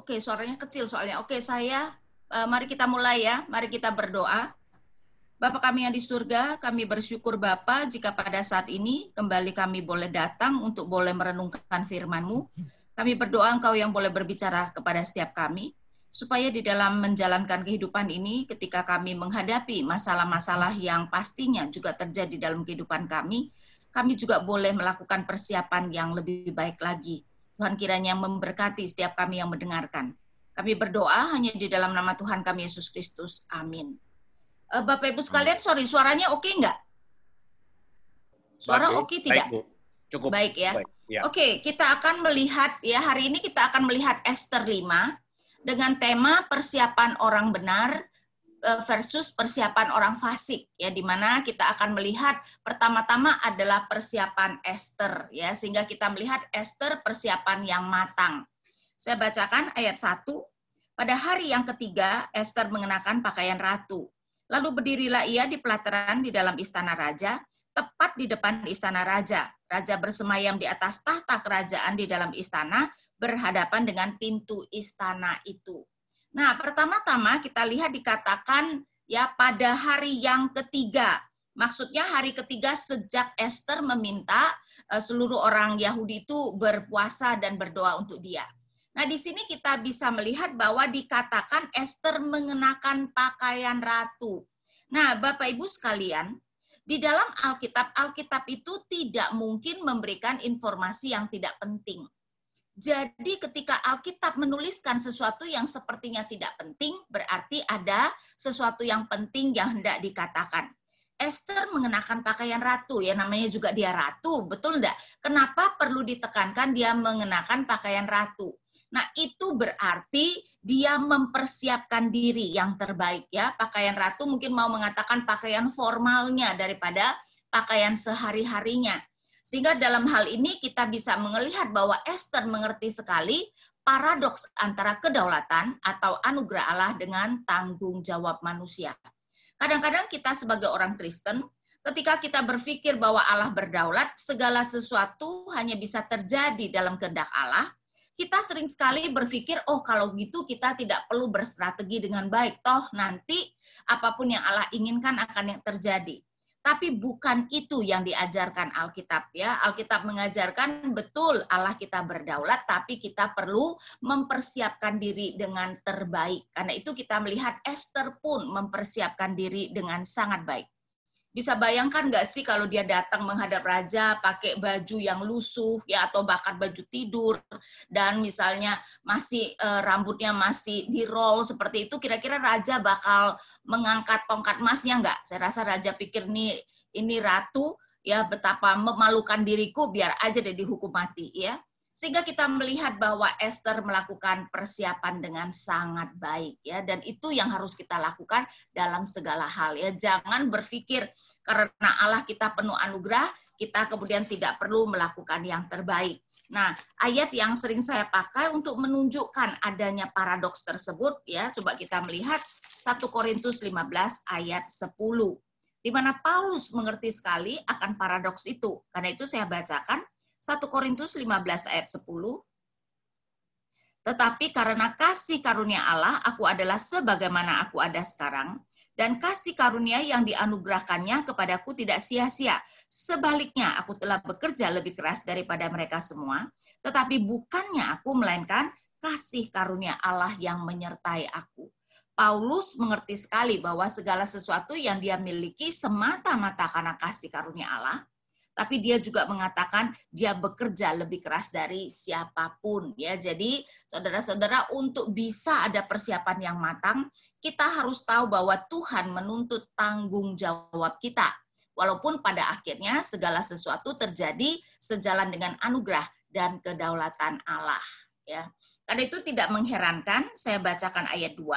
Oke, suaranya kecil soalnya. Oke, saya uh, mari kita mulai ya. Mari kita berdoa. Bapak kami yang di surga, kami bersyukur Bapak jika pada saat ini kembali kami boleh datang untuk boleh merenungkan firman-Mu. Kami berdoa Engkau yang boleh berbicara kepada setiap kami, supaya di dalam menjalankan kehidupan ini ketika kami menghadapi masalah-masalah yang pastinya juga terjadi dalam kehidupan kami, kami juga boleh melakukan persiapan yang lebih baik lagi. Tuhan kiranya memberkati setiap kami yang mendengarkan. Kami berdoa hanya di dalam nama Tuhan kami Yesus Kristus. Amin. Uh, Bapak Ibu sekalian, sorry, suaranya oke okay nggak? Suara oke okay, tidak? Baik, Cukup. Baik ya. Baik, ya. Oke, okay, kita akan melihat ya hari ini kita akan melihat Esther 5 dengan tema persiapan orang benar eh, versus persiapan orang fasik ya di mana kita akan melihat pertama-tama adalah persiapan Esther ya sehingga kita melihat Esther persiapan yang matang. Saya bacakan ayat 1. Pada hari yang ketiga Esther mengenakan pakaian ratu. Lalu berdirilah ia di pelataran di dalam istana raja, tepat di depan istana raja. Raja bersemayam di atas tahta kerajaan di dalam istana, berhadapan dengan pintu istana itu. Nah, pertama-tama kita lihat dikatakan ya pada hari yang ketiga. Maksudnya hari ketiga sejak Esther meminta uh, seluruh orang Yahudi itu berpuasa dan berdoa untuk dia. Nah, di sini kita bisa melihat bahwa dikatakan Esther mengenakan pakaian ratu. Nah, Bapak Ibu sekalian, di dalam Alkitab, Alkitab itu tidak mungkin memberikan informasi yang tidak penting. Jadi ketika Alkitab menuliskan sesuatu yang sepertinya tidak penting, berarti ada sesuatu yang penting yang hendak dikatakan. Esther mengenakan pakaian ratu, ya namanya juga dia ratu, betul enggak? Kenapa perlu ditekankan dia mengenakan pakaian ratu? Nah, itu berarti dia mempersiapkan diri yang terbaik ya. Pakaian ratu mungkin mau mengatakan pakaian formalnya daripada pakaian sehari-harinya. Sehingga dalam hal ini kita bisa melihat bahwa Esther mengerti sekali paradoks antara kedaulatan atau anugerah Allah dengan tanggung jawab manusia. Kadang-kadang kita sebagai orang Kristen, ketika kita berpikir bahwa Allah berdaulat, segala sesuatu hanya bisa terjadi dalam kehendak Allah, kita sering sekali berpikir, oh kalau gitu kita tidak perlu berstrategi dengan baik. Toh nanti apa pun yang Allah inginkan akan yang terjadi. Tapi bukan itu yang diajarkan Alkitab ya. Alkitab mengajarkan betul Allah kita berdaulat, tapi kita perlu mempersiapkan diri dengan terbaik. Karena itu kita melihat Esther pun mempersiapkan diri dengan sangat baik. Bisa bayangkan nggak sih kalau dia datang menghadap raja pakai baju yang lusuh ya atau bahkan baju tidur dan misalnya masih e, rambutnya masih di roll seperti itu kira-kira raja bakal mengangkat tongkat emasnya nggak? Saya rasa raja pikir nih ini ratu ya betapa memalukan diriku biar aja deh dihukum mati ya. Sehingga kita melihat bahwa Esther melakukan persiapan dengan sangat baik ya dan itu yang harus kita lakukan dalam segala hal ya. Jangan berpikir karena Allah kita penuh anugerah, kita kemudian tidak perlu melakukan yang terbaik. Nah, ayat yang sering saya pakai untuk menunjukkan adanya paradoks tersebut ya, coba kita melihat 1 Korintus 15 ayat 10 di mana Paulus mengerti sekali akan paradoks itu. Karena itu saya bacakan 1 Korintus 15 ayat 10. Tetapi karena kasih karunia Allah, aku adalah sebagaimana aku ada sekarang. Dan kasih karunia yang dianugerahkannya kepadaku tidak sia-sia. Sebaliknya, aku telah bekerja lebih keras daripada mereka semua. Tetapi bukannya aku, melainkan kasih karunia Allah yang menyertai aku. Paulus mengerti sekali bahwa segala sesuatu yang dia miliki semata-mata karena kasih karunia Allah, tapi dia juga mengatakan dia bekerja lebih keras dari siapa pun ya. Jadi saudara-saudara untuk bisa ada persiapan yang matang, kita harus tahu bahwa Tuhan menuntut tanggung jawab kita. Walaupun pada akhirnya segala sesuatu terjadi sejalan dengan anugerah dan kedaulatan Allah ya. Karena itu tidak mengherankan saya bacakan ayat 2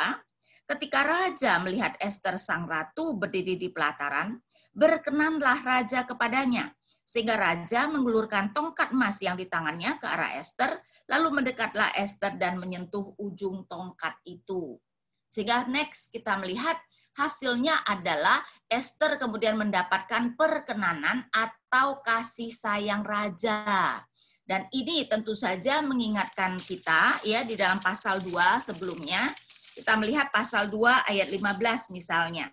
Ketika raja melihat Esther sang ratu berdiri di pelataran, berkenanlah raja kepadanya sehingga raja mengulurkan tongkat emas yang di tangannya ke arah Esther, lalu mendekatlah Esther dan menyentuh ujung tongkat itu. Sehingga next kita melihat hasilnya adalah Esther kemudian mendapatkan perkenanan atau kasih sayang raja. Dan ini tentu saja mengingatkan kita ya di dalam pasal 2 sebelumnya kita melihat pasal 2 ayat 15 misalnya.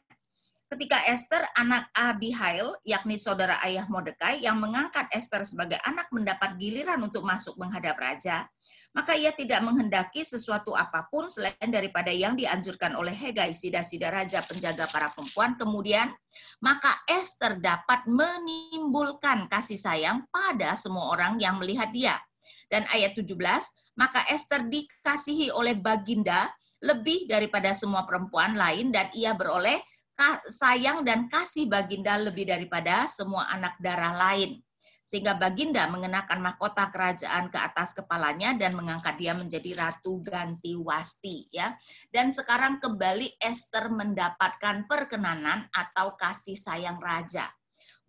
Ketika Esther anak Abihail, yakni saudara ayah Mordekai yang mengangkat Esther sebagai anak mendapat giliran untuk masuk menghadap raja, maka ia tidak menghendaki sesuatu apa pun selain daripada yang dianjurkan oleh Hegai, sida-sida raja penjaga para perempuan. Kemudian, maka Esther dapat menimbulkan kasih sayang pada semua orang yang melihat dia. Dan ayat 17, maka Esther dikasihi oleh Baginda lebih daripada semua perempuan lain dan ia beroleh sayang dan kasih Baginda lebih daripada semua anak darah lain. Sehingga Baginda mengenakan mahkota kerajaan ke atas kepalanya dan mengangkat dia menjadi ratu ganti wasti ya. Dan sekarang kembali Esther mendapatkan perkenanan atau kasih sayang raja.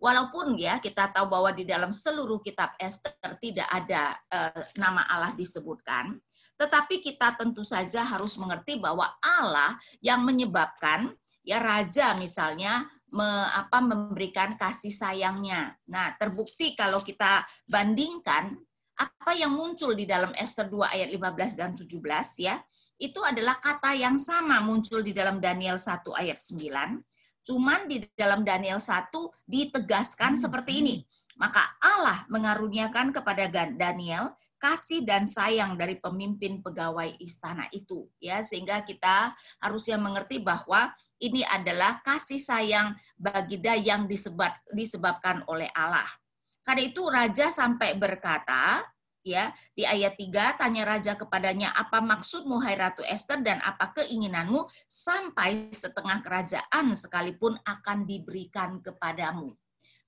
Walaupun ya kita tahu bahwa di dalam seluruh kitab Esther tidak ada uh, nama Allah disebutkan, tetapi kita tentu saja harus mengerti bahwa Allah yang menyebabkan ya raja misalnya me, apa memberikan kasih sayangnya. Nah, terbukti kalau kita bandingkan apa yang muncul di dalam Esther 2 ayat 15 dan 17 ya, itu adalah kata yang sama muncul di dalam Daniel 1 ayat 9. Cuman di dalam Daniel 1 ditegaskan seperti ini. Maka Allah mengaruniakan kepada Daniel kasih dan sayang dari pemimpin pegawai istana itu ya sehingga kita harusnya mengerti bahwa ini adalah kasih sayang bagi dia yang disebab, disebabkan oleh Allah. Karena itu raja sampai berkata ya di ayat 3 tanya raja kepadanya apa maksudmu hai ratu Esther dan apa keinginanmu sampai setengah kerajaan sekalipun akan diberikan kepadamu.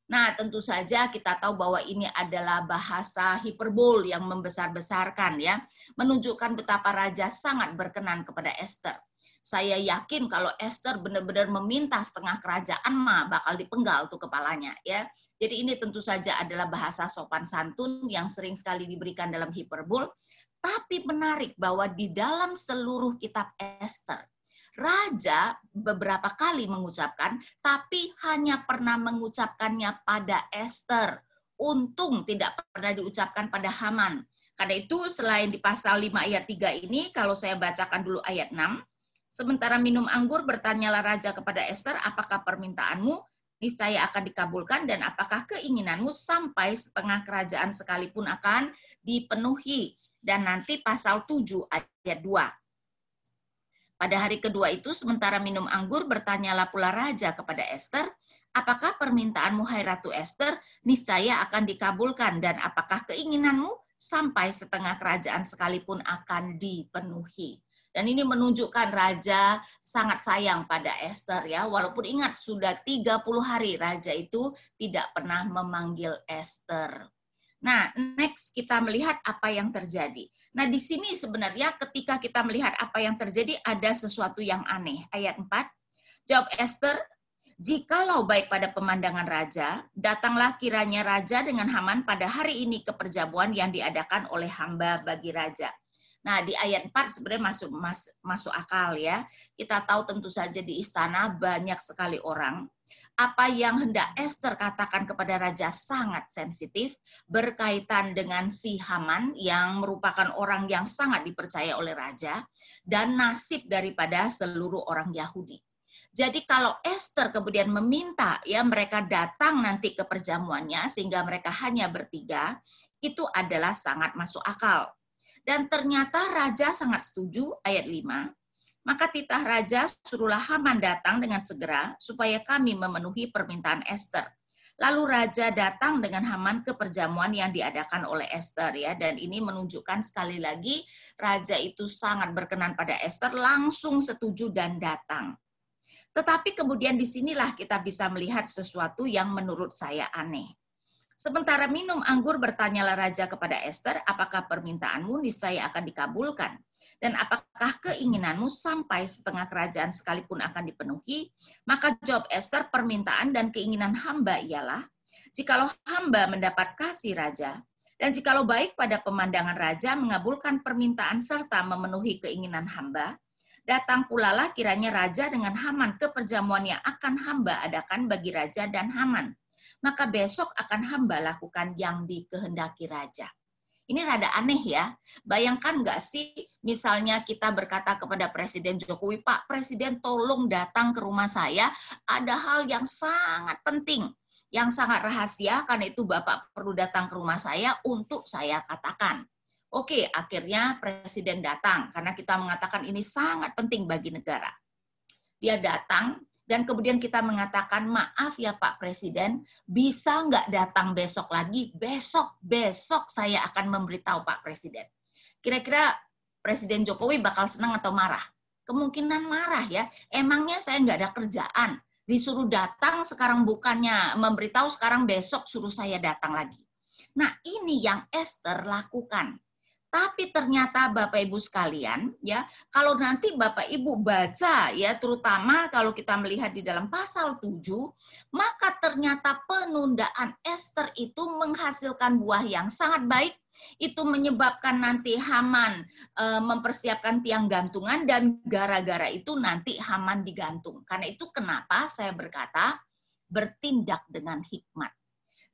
Nah, tentu saja kita tahu bahwa ini adalah bahasa hiperbol yang membesar-besarkan ya, menunjukkan betapa raja sangat berkenan kepada Esther. Saya yakin kalau Esther benar-benar meminta setengah kerajaan mah bakal dipenggal tuh kepalanya ya. Jadi ini tentu saja adalah bahasa sopan santun yang sering sekali diberikan dalam hiperbol, tapi menarik bahwa di dalam seluruh kitab Esther Raja beberapa kali mengucapkan, tapi hanya pernah mengucapkannya pada Esther. Untung tidak pernah diucapkan pada Haman. Karena itu selain di pasal 5 ayat 3 ini, kalau saya bacakan dulu ayat 6, sementara minum anggur bertanyalah raja kepada Esther, apakah permintaanmu niscaya akan dikabulkan dan apakah keinginanmu sampai setengah kerajaan sekalipun akan dipenuhi. Dan nanti pasal 7 ayat 2. Pada hari kedua itu, sementara minum anggur, bertanyalah pula raja kepada Esther, apakah permintaanmu, hai Ratu Esther, niscaya akan dikabulkan, dan apakah keinginanmu sampai setengah kerajaan sekalipun akan dipenuhi. Dan ini menunjukkan raja sangat sayang pada Esther ya. Walaupun ingat sudah 30 hari raja itu tidak pernah memanggil Esther. Nah, next kita melihat apa yang terjadi. Nah, di sini sebenarnya ketika kita melihat apa yang terjadi ada sesuatu yang aneh. Ayat 4, jawab Esther, Jikalau baik pada pemandangan raja, datanglah kiranya raja dengan Haman pada hari ini ke perjamuan yang diadakan oleh hamba bagi raja. Nah, di ayat 4 sebenarnya masuk mas, masuk akal ya. Kita tahu tentu saja di istana banyak sekali orang apa yang hendak Esther katakan kepada raja sangat sensitif berkaitan dengan si Haman yang merupakan orang yang sangat dipercaya oleh raja dan nasib daripada seluruh orang Yahudi. Jadi kalau Esther kemudian meminta ya mereka datang nanti ke perjamuannya sehingga mereka hanya bertiga, itu adalah sangat masuk akal. Dan ternyata raja sangat setuju ayat 5 maka titah raja suruhlah Haman datang dengan segera supaya kami memenuhi permintaan Esther. Lalu raja datang dengan Haman ke perjamuan yang diadakan oleh Esther ya dan ini menunjukkan sekali lagi raja itu sangat berkenan pada Esther langsung setuju dan datang. Tetapi kemudian di sinilah kita bisa melihat sesuatu yang menurut saya aneh. Sementara minum anggur bertanyalah raja kepada Esther, apakah permintaanmu niscaya akan dikabulkan? Dan apakah keinginanmu sampai setengah kerajaan sekalipun akan dipenuhi? Maka jawab Esther, permintaan dan keinginan hamba ialah, jikalau hamba mendapat kasih raja, dan jikalau baik pada pemandangan raja mengabulkan permintaan serta memenuhi keinginan hamba, datang pula lah kiranya raja dengan Haman ke perjamuan yang akan hamba adakan bagi raja dan Haman. Maka besok akan hamba lakukan yang dikehendaki raja. Ini rada aneh ya. Bayangkan nggak sih misalnya kita berkata kepada Presiden Jokowi, Pak Presiden tolong datang ke rumah saya, ada hal yang sangat penting, yang sangat rahasia, karena itu Bapak perlu datang ke rumah saya untuk saya katakan. Oke, akhirnya Presiden datang, karena kita mengatakan ini sangat penting bagi negara. Dia datang, dan kemudian kita mengatakan maaf ya Pak Presiden, bisa nggak datang besok lagi? Besok, besok saya akan memberitahu Pak Presiden. Kira-kira Presiden Jokowi bakal senang atau marah? Kemungkinan marah ya. Emangnya saya nggak ada kerjaan, disuruh datang sekarang bukannya memberitahu sekarang besok suruh saya datang lagi. Nah ini yang Esther lakukan. Tapi ternyata Bapak Ibu sekalian, ya, kalau nanti Bapak Ibu baca ya, terutama kalau kita melihat di dalam pasal 7, maka ternyata penundaan Esther itu menghasilkan buah yang sangat baik. Itu menyebabkan nanti Haman e, mempersiapkan tiang gantungan dan gara-gara itu nanti Haman digantung. Karena itu kenapa saya berkata bertindak dengan hikmat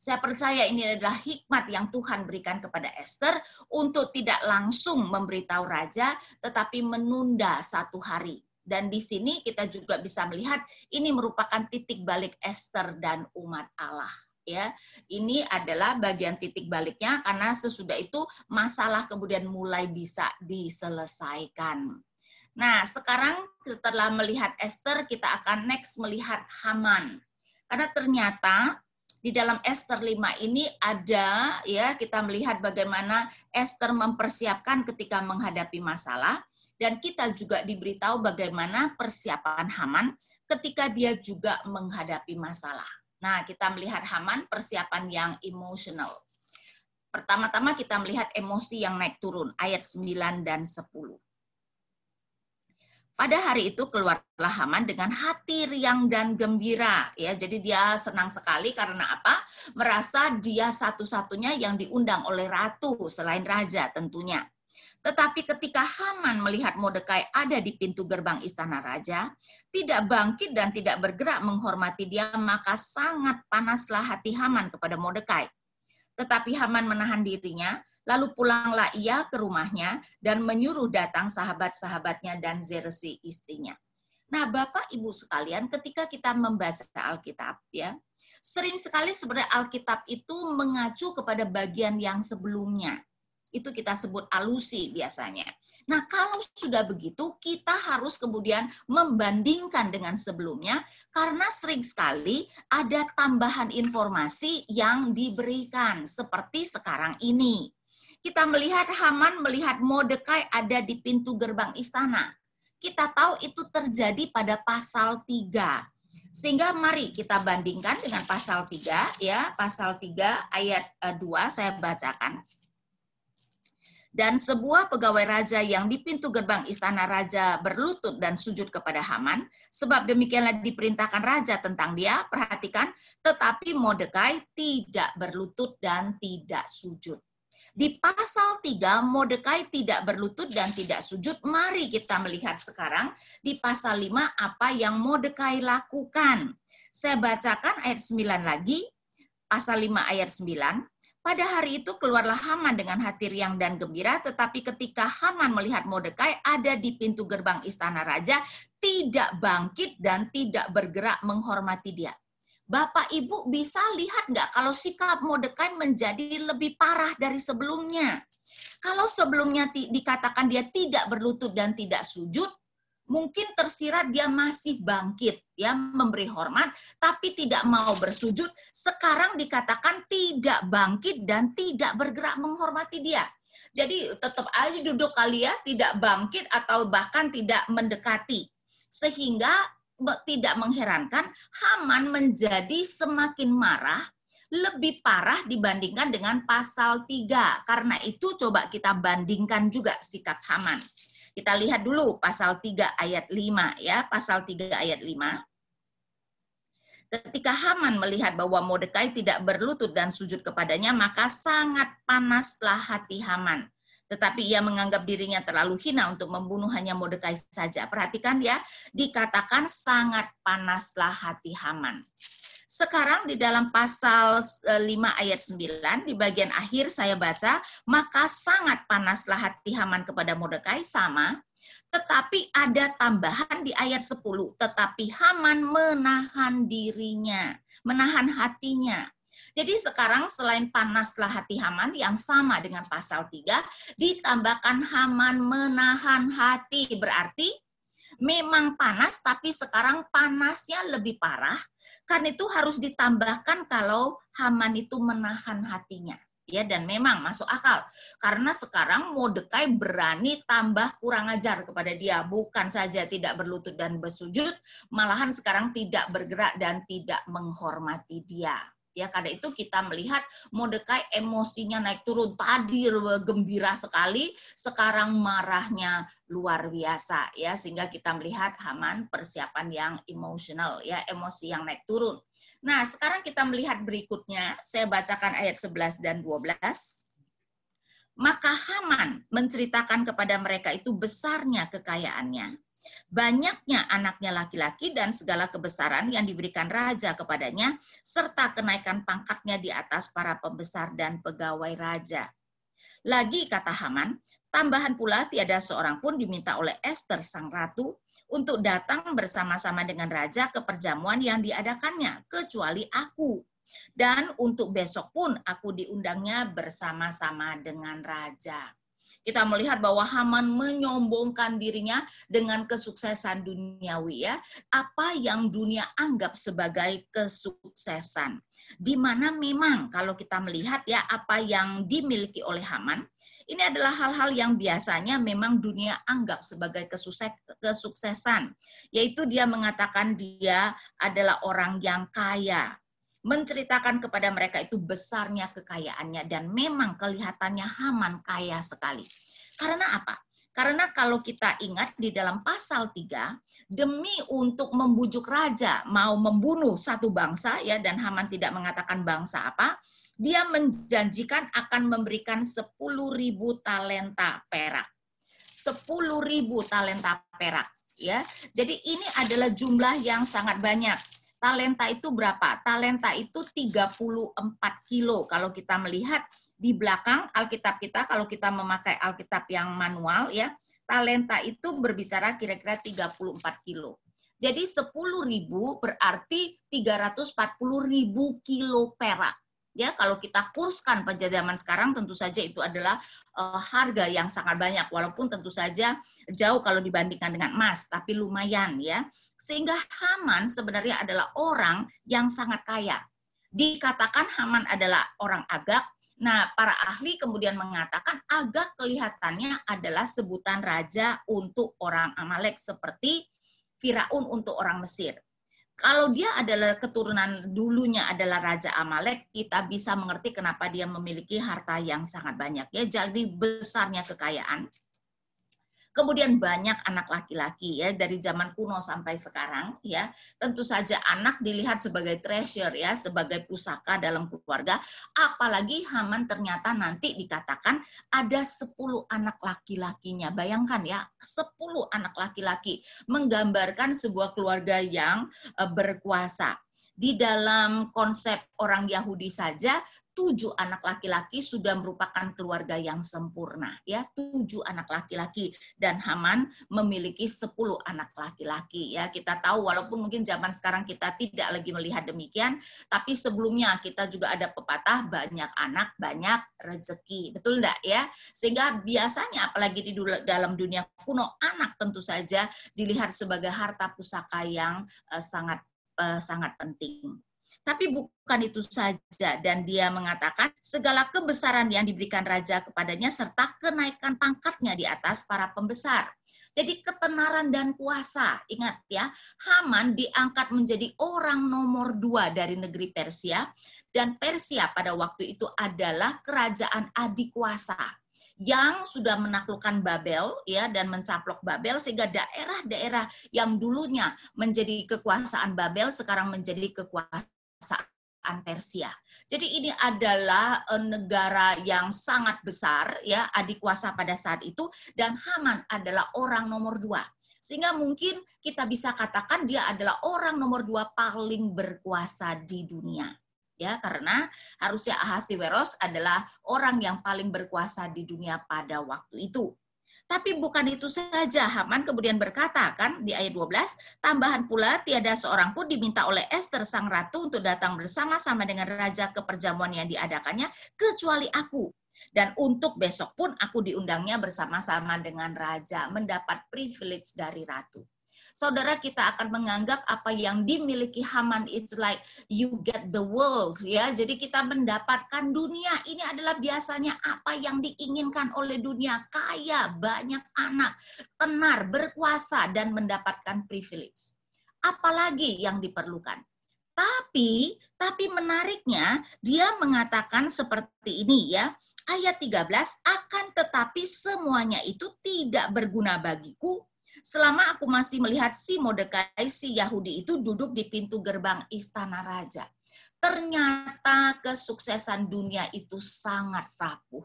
saya percaya ini adalah hikmat yang Tuhan berikan kepada Esther untuk tidak langsung memberitahu raja, tetapi menunda satu hari. Dan di sini kita juga bisa melihat ini merupakan titik balik Esther dan umat Allah. Ya, ini adalah bagian titik baliknya karena sesudah itu masalah kemudian mulai bisa diselesaikan. Nah, sekarang setelah melihat Esther, kita akan next melihat Haman. Karena ternyata di dalam Esther 5 ini ada ya kita melihat bagaimana Esther mempersiapkan ketika menghadapi masalah dan kita juga diberitahu bagaimana persiapan Haman ketika dia juga menghadapi masalah. Nah, kita melihat Haman persiapan yang emosional. Pertama-tama kita melihat emosi yang naik turun ayat 9 dan 10. Pada hari itu keluarlah Haman dengan hati riang dan gembira. Ya, jadi dia senang sekali karena apa? Merasa dia satu-satunya yang diundang oleh ratu selain raja tentunya. Tetapi ketika Haman melihat Mordekai ada di pintu gerbang istana raja, tidak bangkit dan tidak bergerak menghormati dia, maka sangat panaslah hati Haman kepada Mordekai. Tetapi Haman menahan dirinya Lalu pulanglah ia ke rumahnya dan menyuruh datang sahabat-sahabatnya dan Zersi istrinya. Nah, Bapak Ibu sekalian, ketika kita membaca Alkitab ya, sering sekali sebenarnya Alkitab itu mengacu kepada bagian yang sebelumnya. Itu kita sebut alusi biasanya. Nah, kalau sudah begitu, kita harus kemudian membandingkan dengan sebelumnya, karena sering sekali ada tambahan informasi yang diberikan, seperti sekarang ini kita melihat Haman melihat Mordekai ada di pintu gerbang istana. Kita tahu itu terjadi pada pasal 3. Sehingga mari kita bandingkan dengan pasal 3 ya, pasal 3 ayat 2 eh, saya bacakan. Dan sebuah pegawai raja yang di pintu gerbang istana raja berlutut dan sujud kepada Haman, sebab demikianlah diperintahkan raja tentang dia, perhatikan, tetapi Mordekai tidak berlutut dan tidak sujud. Di pasal 3, Mordekai tidak berlutut dan tidak sujud. Mari kita melihat sekarang di pasal 5 apa yang Mordekai lakukan. Saya bacakan ayat 9 lagi, pasal 5 ayat 9. Pada hari itu keluarlah Haman dengan hati riang dan gembira, tetapi ketika Haman melihat Mordekai ada di pintu gerbang istana raja, tidak bangkit dan tidak bergerak menghormati dia. Bapak Ibu bisa lihat nggak kalau sikap Mordekai menjadi lebih parah dari sebelumnya. Kalau sebelumnya dikatakan dia tidak berlutut dan tidak sujud, mungkin tersirat dia masih bangkit, ya memberi hormat, tapi tidak mau bersujud. Sekarang dikatakan tidak bangkit dan tidak bergerak menghormati dia. Jadi tetap aja duduk kali ya, tidak bangkit atau bahkan tidak mendekati. Sehingga tidak mengherankan Haman menjadi semakin marah lebih parah dibandingkan dengan pasal 3. Karena itu coba kita bandingkan juga sikap Haman. Kita lihat dulu pasal 3 ayat 5 ya, pasal 3 ayat 5. Ketika Haman melihat bahwa Mordekai tidak berlutut dan sujud kepadanya, maka sangat panaslah hati Haman tetapi ia menganggap dirinya terlalu hina untuk membunuh hanya Mordekai saja. Perhatikan ya, dikatakan sangat panaslah hati Haman. Sekarang di dalam pasal 5 eh, ayat 9 di bagian akhir saya baca, maka sangat panaslah hati Haman kepada Mordekai sama, tetapi ada tambahan di ayat 10, tetapi Haman menahan dirinya, menahan hatinya. Jadi sekarang selain panaslah hati Haman yang sama dengan pasal 3, ditambahkan Haman menahan hati. Berarti memang panas, tapi sekarang panasnya lebih parah kan itu harus ditambahkan kalau Haman itu menahan hatinya. Ya, dan memang masuk akal. Karena sekarang Mordekai berani tambah kurang ajar kepada dia. Bukan saja tidak berlutut dan bersujud, malahan sekarang tidak bergerak dan tidak menghormati dia. Ya, karena itu kita melihat Mordekai emosinya naik turun. Tadi gembira sekali, sekarang marahnya luar biasa ya sehingga kita melihat Haman persiapan yang emosional ya, emosi yang naik turun. Nah, sekarang kita melihat berikutnya, saya bacakan ayat 11 dan 12. Maka Haman menceritakan kepada mereka itu besarnya kekayaannya banyaknya anaknya laki-laki dan segala kebesaran yang diberikan raja kepadanya, serta kenaikan pangkatnya di atas para pembesar dan pegawai raja. Lagi kata Haman, tambahan pula tiada seorang pun diminta oleh Esther sang ratu untuk datang bersama-sama dengan raja ke perjamuan yang diadakannya, kecuali aku. Dan untuk besok pun aku diundangnya bersama-sama dengan raja kita melihat bahwa Haman menyombongkan dirinya dengan kesuksesan duniawi ya. Apa yang dunia anggap sebagai kesuksesan. Di mana memang kalau kita melihat ya apa yang dimiliki oleh Haman, ini adalah hal-hal yang biasanya memang dunia anggap sebagai kesuksesan, yaitu dia mengatakan dia adalah orang yang kaya, menceritakan kepada mereka itu besarnya kekayaannya dan memang kelihatannya Haman kaya sekali. Karena apa? Karena kalau kita ingat di dalam pasal 3, demi untuk membujuk raja mau membunuh satu bangsa ya dan Haman tidak mengatakan bangsa apa, dia menjanjikan akan memberikan 10.000 talenta perak. 10.000 talenta perak ya. Jadi ini adalah jumlah yang sangat banyak talenta itu berapa? Talenta itu 34 kilo. Kalau kita melihat di belakang Alkitab kita, kalau kita memakai Alkitab yang manual ya, talenta itu berbicara kira-kira 34 kilo. Jadi 10 ribu berarti 340 ribu kilo perak. Ya, kalau kita kurskan pada zaman sekarang tentu saja itu adalah uh, harga yang sangat banyak walaupun tentu saja jauh kalau dibandingkan dengan emas, tapi lumayan ya. Sehingga Haman sebenarnya adalah orang yang sangat kaya. Dikatakan Haman adalah orang agak, Nah, para ahli kemudian mengatakan agak kelihatannya adalah sebutan raja untuk orang Amalek seperti Firaun untuk orang Mesir. Kalau dia adalah keturunan dulunya adalah Raja Amalek, kita bisa mengerti kenapa dia memiliki harta yang sangat banyak. Ya, jadi besarnya kekayaan Kemudian banyak anak laki-laki ya dari zaman kuno sampai sekarang ya. Tentu saja anak dilihat sebagai treasure ya, sebagai pusaka dalam keluarga. Apalagi Haman ternyata nanti dikatakan ada 10 anak laki-lakinya. Bayangkan ya, 10 anak laki-laki menggambarkan sebuah keluarga yang eh, berkuasa di dalam konsep orang Yahudi saja tujuh anak laki-laki sudah merupakan keluarga yang sempurna ya. Tujuh anak laki-laki dan Haman memiliki sepuluh anak laki-laki ya. Kita tahu walaupun mungkin zaman sekarang kita tidak lagi melihat demikian tapi sebelumnya kita juga ada pepatah banyak anak banyak rezeki. Betul enggak ya? Sehingga biasanya apalagi di dalam dunia kuno anak tentu saja dilihat sebagai harta pusaka yang uh, sangat uh, sangat penting tapi bukan itu saja. Dan dia mengatakan segala kebesaran yang diberikan raja kepadanya serta kenaikan pangkatnya di atas para pembesar. Jadi ketenaran dan kuasa, ingat ya, Haman diangkat menjadi orang nomor dua dari negeri Persia, dan Persia pada waktu itu adalah kerajaan adik kuasa yang sudah menaklukkan Babel ya dan mencaplok Babel sehingga daerah-daerah yang dulunya menjadi kekuasaan Babel sekarang menjadi kekuasaan kerajaan Persia. Jadi ini adalah eh, negara yang sangat besar ya adik kuasa pada saat itu dan Haman adalah orang nomor dua. Sehingga mungkin kita bisa katakan dia adalah orang nomor dua paling berkuasa di dunia. Ya, karena harusnya Ahasiweros adalah orang yang paling berkuasa di dunia pada waktu itu. Tapi bukan itu saja, Haman kemudian berkata kan di ayat 12, tambahan pula tiada seorang pun diminta oleh Esther sang ratu untuk datang bersama-sama dengan raja ke perjamuan yang diadakannya kecuali aku. Dan untuk besok pun aku diundangnya bersama-sama dengan raja, mendapat privilege dari ratu saudara kita akan menganggap apa yang dimiliki Haman is like you get the world ya. Jadi kita mendapatkan dunia ini adalah biasanya apa yang diinginkan oleh dunia, kaya, banyak anak, tenar, berkuasa dan mendapatkan privilege. Apalagi yang diperlukan? Tapi, tapi menariknya dia mengatakan seperti ini ya. Ayat 13, akan tetapi semuanya itu tidak berguna bagiku selama aku masih melihat si Mordekai, si Yahudi itu duduk di pintu gerbang istana raja. Ternyata kesuksesan dunia itu sangat rapuh.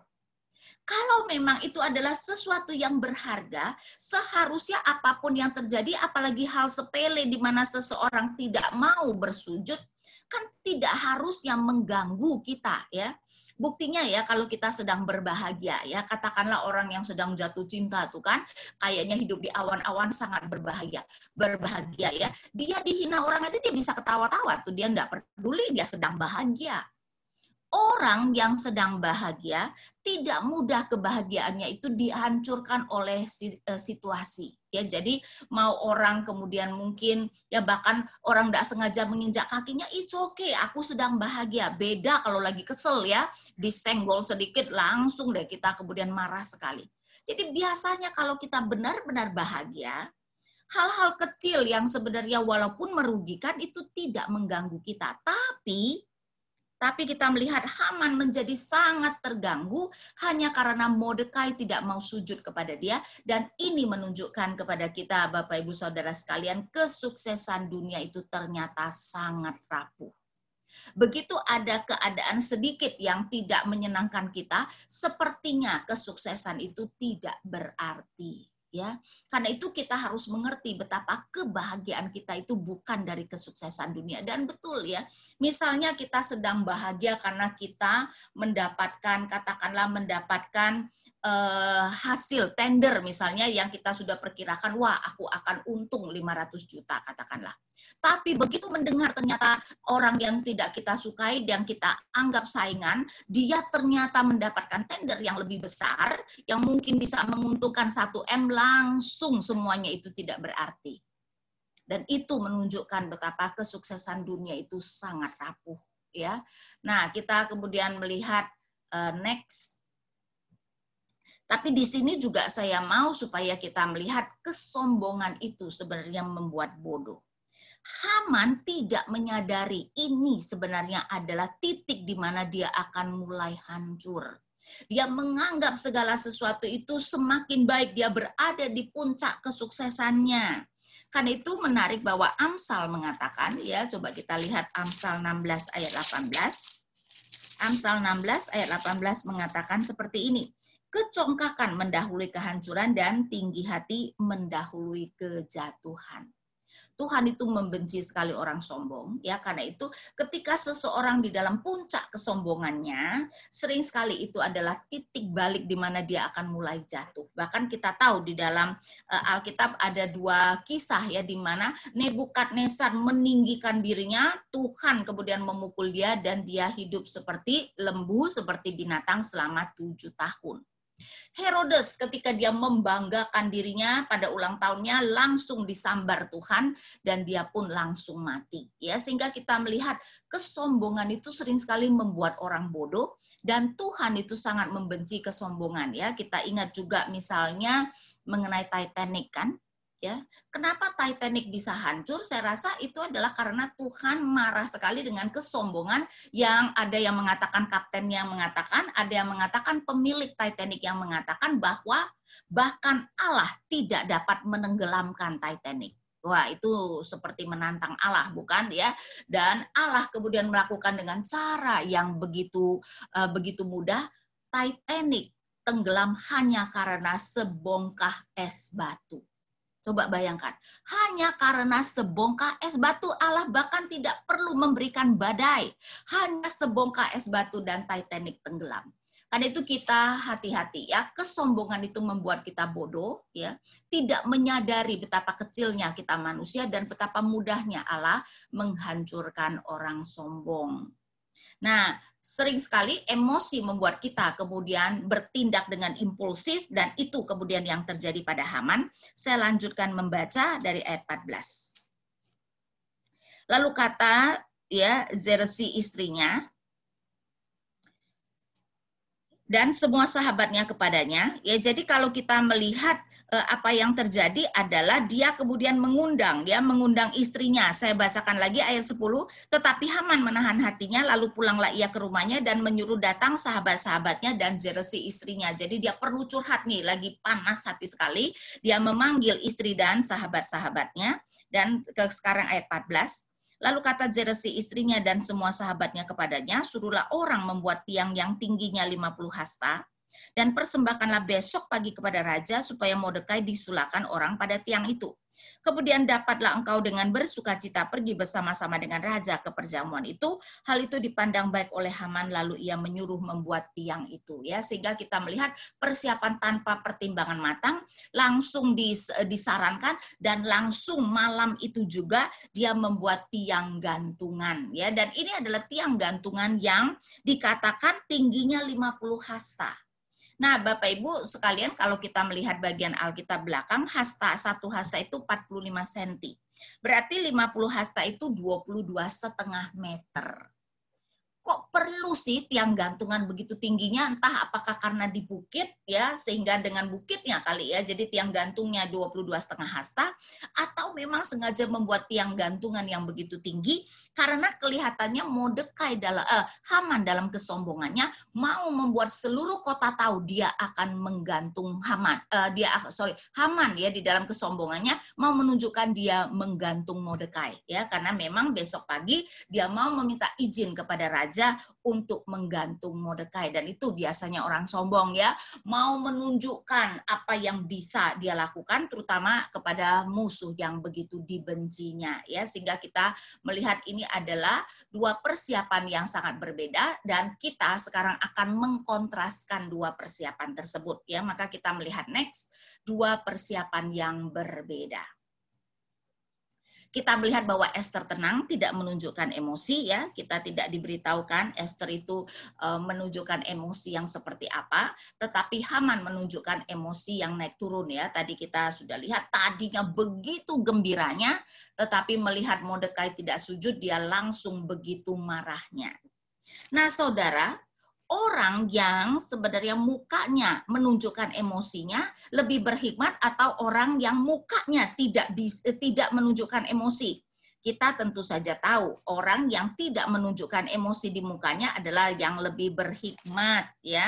Kalau memang itu adalah sesuatu yang berharga, seharusnya apa pun yang terjadi, apalagi hal sepele di mana seseorang tidak mau bersujud, kan tidak harus yang mengganggu kita ya. Buktinya ya kalau kita sedang berbahagia ya, katakanlah orang yang sedang jatuh cinta tuh kan, kayaknya hidup di awan-awan sangat berbahagia, berbahagia ya. Dia dihina orang aja dia bisa ketawa-tawa tuh, dia nggak peduli dia sedang bahagia orang yang sedang bahagia tidak mudah kebahagiaannya itu dihancurkan oleh eh, situasi. Ya jadi mau orang kemudian mungkin ya bahkan orang tidak sengaja menginjak kakinya it's okay aku sedang bahagia. Beda kalau lagi kesel ya. Disenggol sedikit langsung deh kita kemudian marah sekali. Jadi biasanya kalau kita benar-benar bahagia hal-hal kecil yang sebenarnya walaupun merugikan itu tidak mengganggu kita. Tapi tapi kita melihat Haman menjadi sangat terganggu hanya karena Mordekai tidak mau sujud kepada dia. Dan ini menunjukkan kepada kita Bapak Ibu Saudara sekalian, kesuksesan dunia itu ternyata sangat rapuh. Begitu ada keadaan sedikit yang tidak menyenangkan kita, sepertinya kesuksesan itu tidak berarti ya. Karena itu kita harus mengerti betapa kebahagiaan kita itu bukan dari kesuksesan dunia dan betul ya. Misalnya kita sedang bahagia karena kita mendapatkan katakanlah mendapatkan uh, hasil tender misalnya yang kita sudah perkirakan wah aku akan untung 500 juta katakanlah. Tapi begitu mendengar ternyata orang yang tidak kita sukai, yang kita anggap saingan, dia ternyata mendapatkan tender yang lebih besar, yang mungkin bisa menguntungkan 1M langsung semuanya itu tidak berarti. Dan itu menunjukkan betapa kesuksesan dunia itu sangat rapuh. ya. Nah, kita kemudian melihat uh, next tapi di sini juga saya mau supaya kita melihat kesombongan itu sebenarnya membuat bodoh. Haman tidak menyadari ini sebenarnya adalah titik di mana dia akan mulai hancur. Dia menganggap segala sesuatu itu semakin baik, dia berada di puncak kesuksesannya. Karena itu menarik bahwa Amsal mengatakan, ya coba kita lihat Amsal 16 ayat 18. Amsal 16 ayat 18 mengatakan seperti ini. Kecongkakan mendahului kehancuran dan tinggi hati mendahului kejatuhan. Tuhan itu membenci sekali orang sombong ya karena itu ketika seseorang di dalam puncak kesombongannya sering sekali itu adalah titik balik di mana dia akan mulai jatuh bahkan kita tahu di dalam uh, Alkitab ada dua kisah ya di mana Nebukadnezar meninggikan dirinya Tuhan kemudian memukul dia dan dia hidup seperti lembu seperti binatang selama tujuh tahun Herodes ketika dia membanggakan dirinya pada ulang tahunnya langsung disambar Tuhan dan dia pun langsung mati. Ya, sehingga kita melihat kesombongan itu sering sekali membuat orang bodoh dan Tuhan itu sangat membenci kesombongan ya. Kita ingat juga misalnya mengenai Titanic kan, ya. Kenapa Titanic bisa hancur? Saya rasa itu adalah karena Tuhan marah sekali dengan kesombongan yang ada yang mengatakan kapten yang mengatakan, ada yang mengatakan pemilik Titanic yang mengatakan bahwa bahkan Allah tidak dapat menenggelamkan Titanic. Wah, itu seperti menantang Allah, bukan ya? Dan Allah kemudian melakukan dengan cara yang begitu uh, begitu mudah. Titanic tenggelam hanya karena sebongkah es batu Coba bayangkan, hanya karena sebongkah es batu Allah bahkan tidak perlu memberikan badai. Hanya sebongkah es batu dan Titanic tenggelam. Karena itu kita hati-hati ya, kesombongan itu membuat kita bodoh ya, tidak menyadari betapa kecilnya kita manusia dan betapa mudahnya Allah menghancurkan orang sombong. Nah, sering sekali emosi membuat kita kemudian bertindak dengan impulsif dan itu kemudian yang terjadi pada Haman. Saya lanjutkan membaca dari ayat 14. Lalu kata ya Zersi istrinya dan semua sahabatnya kepadanya. Ya, jadi kalau kita melihat apa yang terjadi adalah dia kemudian mengundang, dia mengundang istrinya. Saya bacakan lagi ayat 10, tetapi Haman menahan hatinya, lalu pulanglah ia ke rumahnya dan menyuruh datang sahabat-sahabatnya dan Jeresi istrinya. Jadi dia perlu curhat nih, lagi panas hati sekali. Dia memanggil istri dan sahabat-sahabatnya. Dan ke sekarang ayat 14, Lalu kata Jeresi istrinya dan semua sahabatnya kepadanya, suruhlah orang membuat tiang yang tingginya 50 hasta, dan persembahkanlah besok pagi kepada raja supaya Mordekai disulakan orang pada tiang itu. Kemudian dapatlah engkau dengan bersuka cita pergi bersama-sama dengan raja ke perjamuan itu. Hal itu dipandang baik oleh Haman lalu ia menyuruh membuat tiang itu ya sehingga kita melihat persiapan tanpa pertimbangan matang langsung dis, disarankan dan langsung malam itu juga dia membuat tiang gantungan ya dan ini adalah tiang gantungan yang dikatakan tingginya 50 hasta Nah, Bapak Ibu sekalian kalau kita melihat bagian Alkitab belakang, hasta satu hasta itu 45 cm. Berarti 50 hasta itu 22 setengah meter kok perlu sih tiang gantungan begitu tingginya? Entah apakah karena di bukit ya sehingga dengan bukitnya kali ya jadi tiang gantungnya 22 setengah hasta atau memang sengaja membuat tiang gantungan yang begitu tinggi karena kelihatannya Mordekai dalam eh, Haman dalam kesombongannya mau membuat seluruh kota tahu dia akan menggantung Haman eh, dia ah, sorry Haman ya di dalam kesombongannya mau menunjukkan dia menggantung Mordekai ya. Karena memang besok pagi dia mau meminta izin kepada raja raja untuk menggantung Mordekai dan itu biasanya orang sombong ya. Mau menunjukkan apa yang bisa dia lakukan terutama kepada musuh yang begitu dibencinya ya. Sehingga kita melihat ini adalah dua persiapan yang sangat berbeda dan kita sekarang akan mengkontraskan dua persiapan tersebut ya. Maka kita melihat next dua persiapan yang berbeda kita melihat bahwa Esther tenang, tidak menunjukkan emosi ya. Kita tidak diberitahukan Esther itu uh, menunjukkan emosi yang seperti apa, tetapi Haman menunjukkan emosi yang naik turun ya. Tadi kita sudah lihat tadinya begitu gembiranya, tetapi melihat Mordekai tidak sujud, dia langsung begitu marahnya. Nah, saudara, orang yang sebenarnya mukanya menunjukkan emosinya lebih berhikmat atau orang yang mukanya tidak bisa, tidak menunjukkan emosi. Kita tentu saja tahu orang yang tidak menunjukkan emosi di mukanya adalah yang lebih berhikmat ya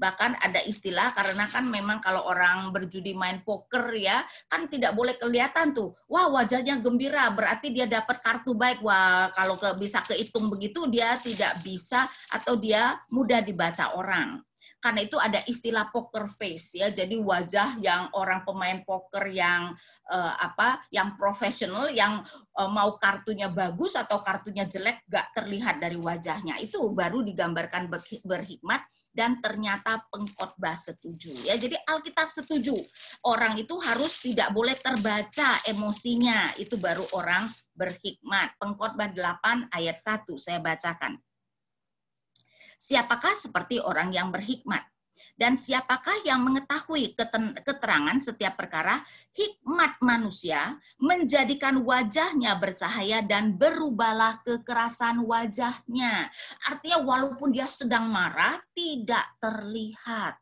bahkan ada istilah karena kan memang kalau orang berjudi main poker ya kan tidak boleh kelihatan tuh. Wah wajahnya gembira berarti dia dapat kartu baik. Wah kalau ke, bisa kehitung begitu dia tidak bisa atau dia mudah dibaca orang. Karena itu ada istilah poker face ya. Jadi wajah yang orang pemain poker yang uh, apa yang profesional yang uh, mau kartunya bagus atau kartunya jelek gak terlihat dari wajahnya. Itu baru digambarkan berhikmat dan ternyata pengkhotbah setuju ya. Jadi Alkitab setuju orang itu harus tidak boleh terbaca emosinya. Itu baru orang berhikmat. Pengkhotbah 8 ayat 1 saya bacakan. Siapakah seperti orang yang berhikmat dan siapakah yang mengetahui keterangan setiap perkara? Hikmat manusia menjadikan wajahnya bercahaya dan berubahlah kekerasan wajahnya. Artinya walaupun dia sedang marah, tidak terlihat.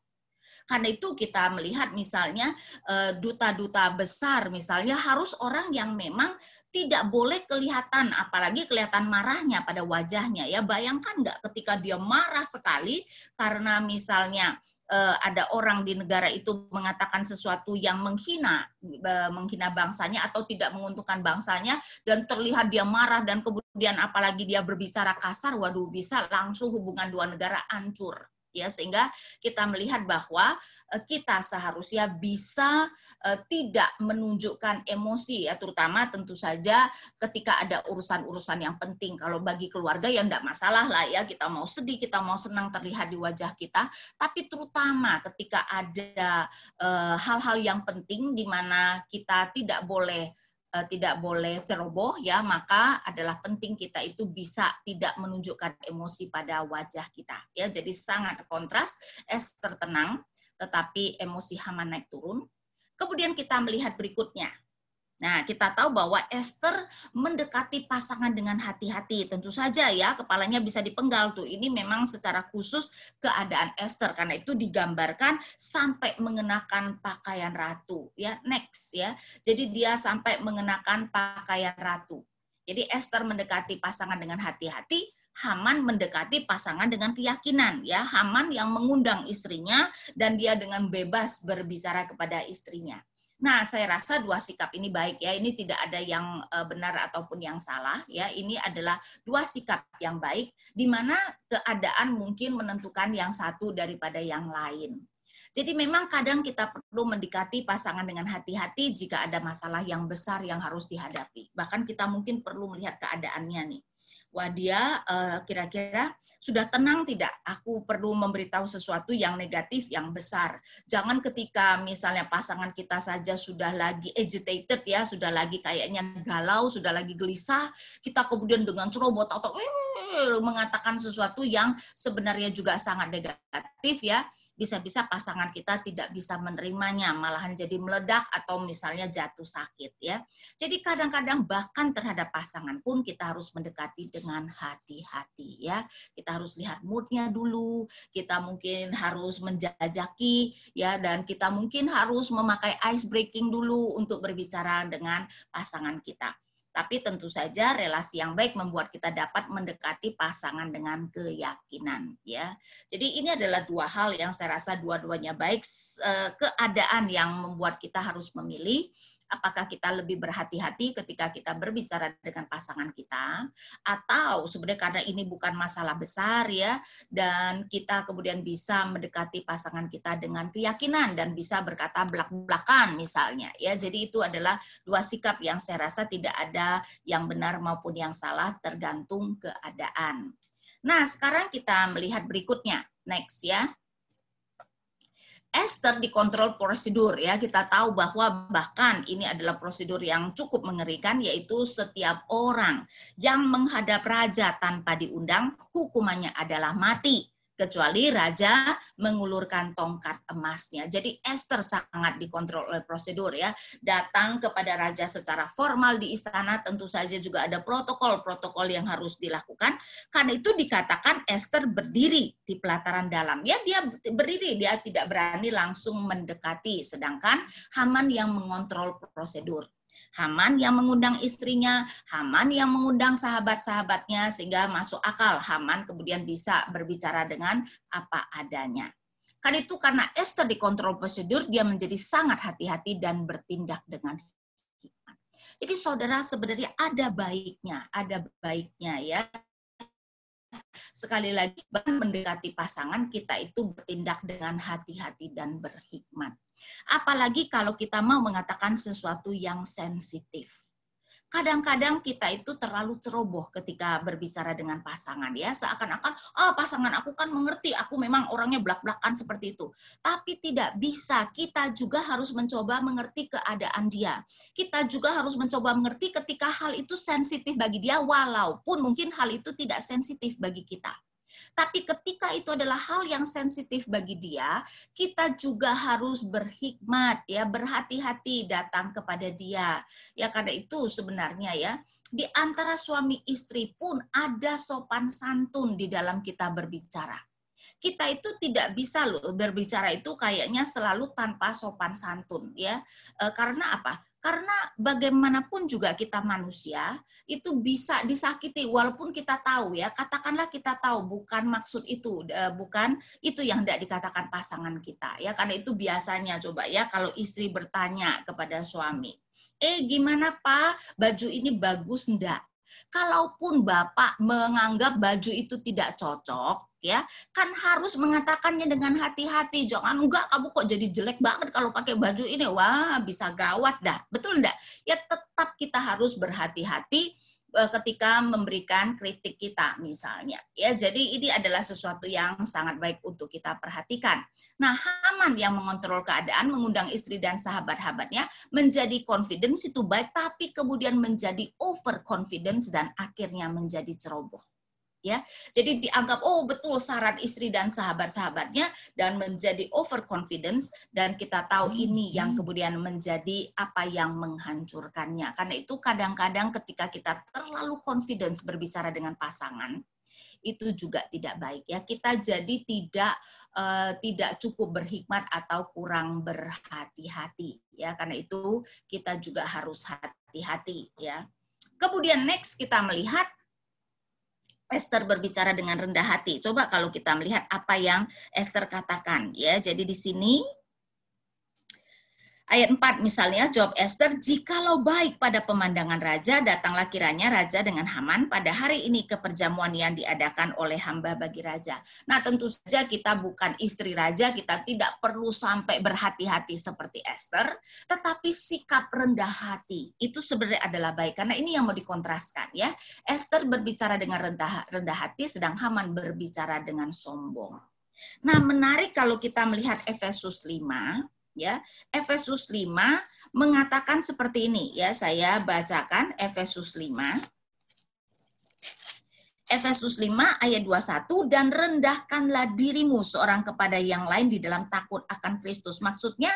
Karena itu kita melihat misalnya eh, duta-duta besar misalnya harus orang yang memang tidak boleh kelihatan, apalagi kelihatan marahnya pada wajahnya. Ya bayangkan nggak ketika dia marah sekali karena misalnya uh, ada orang di negara itu mengatakan sesuatu yang menghina uh, menghina bangsanya atau tidak menguntungkan bangsanya dan terlihat dia marah dan kemudian apalagi dia berbicara kasar waduh bisa langsung hubungan dua negara hancur ya sehingga kita melihat bahwa uh, kita seharusnya bisa uh, tidak menunjukkan emosi ya terutama tentu saja ketika ada urusan-urusan yang penting. Kalau bagi keluarga ya enggak masalah lah ya kita mau sedih kita mau senang terlihat di wajah kita. Tapi terutama ketika ada hal-hal uh, yang penting di mana kita tidak boleh uh, tidak boleh ceroboh ya maka adalah penting kita itu bisa tidak menunjukkan emosi pada wajah kita ya. Jadi sangat kontras Esther tenang tetapi emosi Haman naik turun. Kemudian kita melihat berikutnya Nah, kita tahu bahwa Esther mendekati pasangan dengan hati-hati. Tentu saja ya, kepalanya bisa dipenggal tuh. Ini memang secara khusus keadaan Esther karena itu digambarkan sampai mengenakan pakaian ratu. Ya, next ya. Jadi dia sampai mengenakan pakaian ratu. Jadi Esther mendekati pasangan dengan hati-hati, Haman mendekati pasangan dengan keyakinan ya Haman yang mengundang istrinya dan dia dengan bebas berbicara kepada istrinya Nah, saya rasa dua sikap ini baik ya. Ini tidak ada yang eh, benar ataupun yang salah ya. Ini adalah dua sikap yang baik di mana keadaan mungkin menentukan yang satu daripada yang lain. Jadi memang kadang kita perlu mendekati pasangan dengan hati-hati jika ada masalah yang besar yang harus dihadapi. Bahkan kita mungkin perlu melihat keadaannya nih wah dia uh, kira-kira sudah tenang tidak? Aku perlu memberitahu sesuatu yang negatif, yang besar. Jangan ketika misalnya pasangan kita saja sudah lagi agitated ya, sudah lagi kayaknya galau, sudah lagi gelisah, kita kemudian dengan ceroboh atau mengatakan sesuatu yang sebenarnya juga sangat negatif ya bisa-bisa pasangan kita tidak bisa menerimanya, malahan jadi meledak atau misalnya jatuh sakit ya. Jadi kadang-kadang bahkan terhadap pasangan pun kita harus mendekati dengan hati-hati ya. Kita harus lihat moodnya dulu, kita mungkin harus menjajaki ya dan kita mungkin harus memakai ice breaking dulu untuk berbicara dengan pasangan kita. Tapi tentu saja relasi yang baik membuat kita dapat mendekati pasangan dengan keyakinan ya. Jadi ini adalah dua hal yang saya rasa dua-duanya baik eh, keadaan yang membuat kita harus memilih apakah kita lebih berhati-hati ketika kita berbicara dengan pasangan kita atau sebenarnya karena ini bukan masalah besar ya dan kita kemudian bisa mendekati pasangan kita dengan keyakinan dan bisa berkata belak-belakan misalnya ya jadi itu adalah dua sikap yang saya rasa tidak ada yang benar maupun yang salah tergantung keadaan. Nah, sekarang kita melihat berikutnya. Next ya. Esther dikontrol prosedur ya. Kita tahu bahwa bahkan ini adalah prosedur yang cukup mengerikan yaitu setiap orang yang menghadap raja tanpa diundang hukumannya adalah mati kecuali raja mengulurkan tongkat emasnya. Jadi Esther sangat dikontrol oleh prosedur ya. Datang kepada raja secara formal di istana tentu saja juga ada protokol-protokol yang harus dilakukan. Karena itu dikatakan Esther berdiri di pelataran dalam. Ya dia berdiri, dia tidak berani langsung mendekati sedangkan Haman yang mengontrol prosedur. Haman yang mengundang istrinya, Haman yang mengundang sahabat-sahabatnya sehingga masuk akal Haman kemudian bisa berbicara dengan apa adanya. Kan itu karena Esther dikontrol prosedur, dia menjadi sangat hati-hati dan bertindak dengan hikmat. Jadi saudara sebenarnya ada baiknya, ada baiknya ya sekali lagi mendekati pasangan kita itu bertindak dengan hati-hati dan berhikmat. Apalagi kalau kita mau mengatakan sesuatu yang sensitif kadang-kadang kita itu terlalu ceroboh ketika berbicara dengan pasangan ya. Seakan-akan oh pasangan aku kan mengerti aku memang orangnya belak-belakan seperti itu. Tapi tidak bisa. Kita juga harus mencoba mengerti keadaan dia. Kita juga harus mencoba mengerti ketika hal itu sensitif bagi dia walaupun mungkin hal itu tidak sensitif bagi kita tapi ketika itu adalah hal yang sensitif bagi dia, kita juga harus berhikmat ya, berhati-hati datang kepada dia. Ya karena itu sebenarnya ya, di antara suami istri pun ada sopan santun di dalam kita berbicara kita itu tidak bisa loh berbicara itu kayaknya selalu tanpa sopan santun ya e, karena apa karena bagaimanapun juga kita manusia itu bisa disakiti walaupun kita tahu ya, katakanlah kita tahu bukan maksud itu eh, bukan itu yang tidak dikatakan pasangan kita ya. Karena itu biasanya coba ya kalau istri bertanya kepada suami, "Eh gimana Pak? Baju ini bagus enggak?" Kalaupun Bapak menganggap baju itu tidak cocok, ya kan harus mengatakannya dengan hati-hati. Jangan enggak kamu kok jadi jelek banget kalau pakai baju ini. Wah bisa gawat dah. Betul enggak ya tetap kita harus berhati-hati eh, ketika memberikan kritik kita misalnya. Ya jadi ini adalah sesuatu yang sangat baik untuk kita perhatikan. Nah Haman yang mengontrol keadaan mengundang istri dan sahabat-sahabatnya menjadi confidence itu baik tapi kemudian menjadi over confidence dan akhirnya menjadi ceroboh ya. Jadi dianggap oh betul saran istri dan sahabat-sahabatnya dan menjadi overconfidence dan kita tahu ini yang kemudian menjadi apa yang menghancurkannya. Karena itu kadang-kadang ketika kita terlalu confidence berbicara dengan pasangan itu juga tidak baik ya. Kita jadi tidak uh, tidak cukup berhikmat atau kurang berhati-hati ya. Karena itu kita juga harus hati-hati ya. Kemudian next kita melihat Esther berbicara dengan rendah hati. Coba kalau kita melihat apa yang Esther katakan ya. Jadi di sini Ayat 4 misalnya, jawab Esther, jikalau baik pada pemandangan raja, datanglah kiranya raja dengan Haman pada hari ini ke perjamuan yang diadakan oleh hamba bagi raja. Nah tentu saja kita bukan istri raja, kita tidak perlu sampai berhati-hati seperti Esther, tetapi sikap rendah hati itu sebenarnya adalah baik, karena ini yang mau dikontraskan ya. Esther berbicara dengan rendah, rendah hati, sedang Haman berbicara dengan sombong. Nah menarik kalau kita melihat Efesus 5, ya. Efesus 5 mengatakan seperti ini ya, saya bacakan Efesus 5. Efesus 5 ayat 21 dan rendahkanlah dirimu seorang kepada yang lain di dalam takut akan Kristus. Maksudnya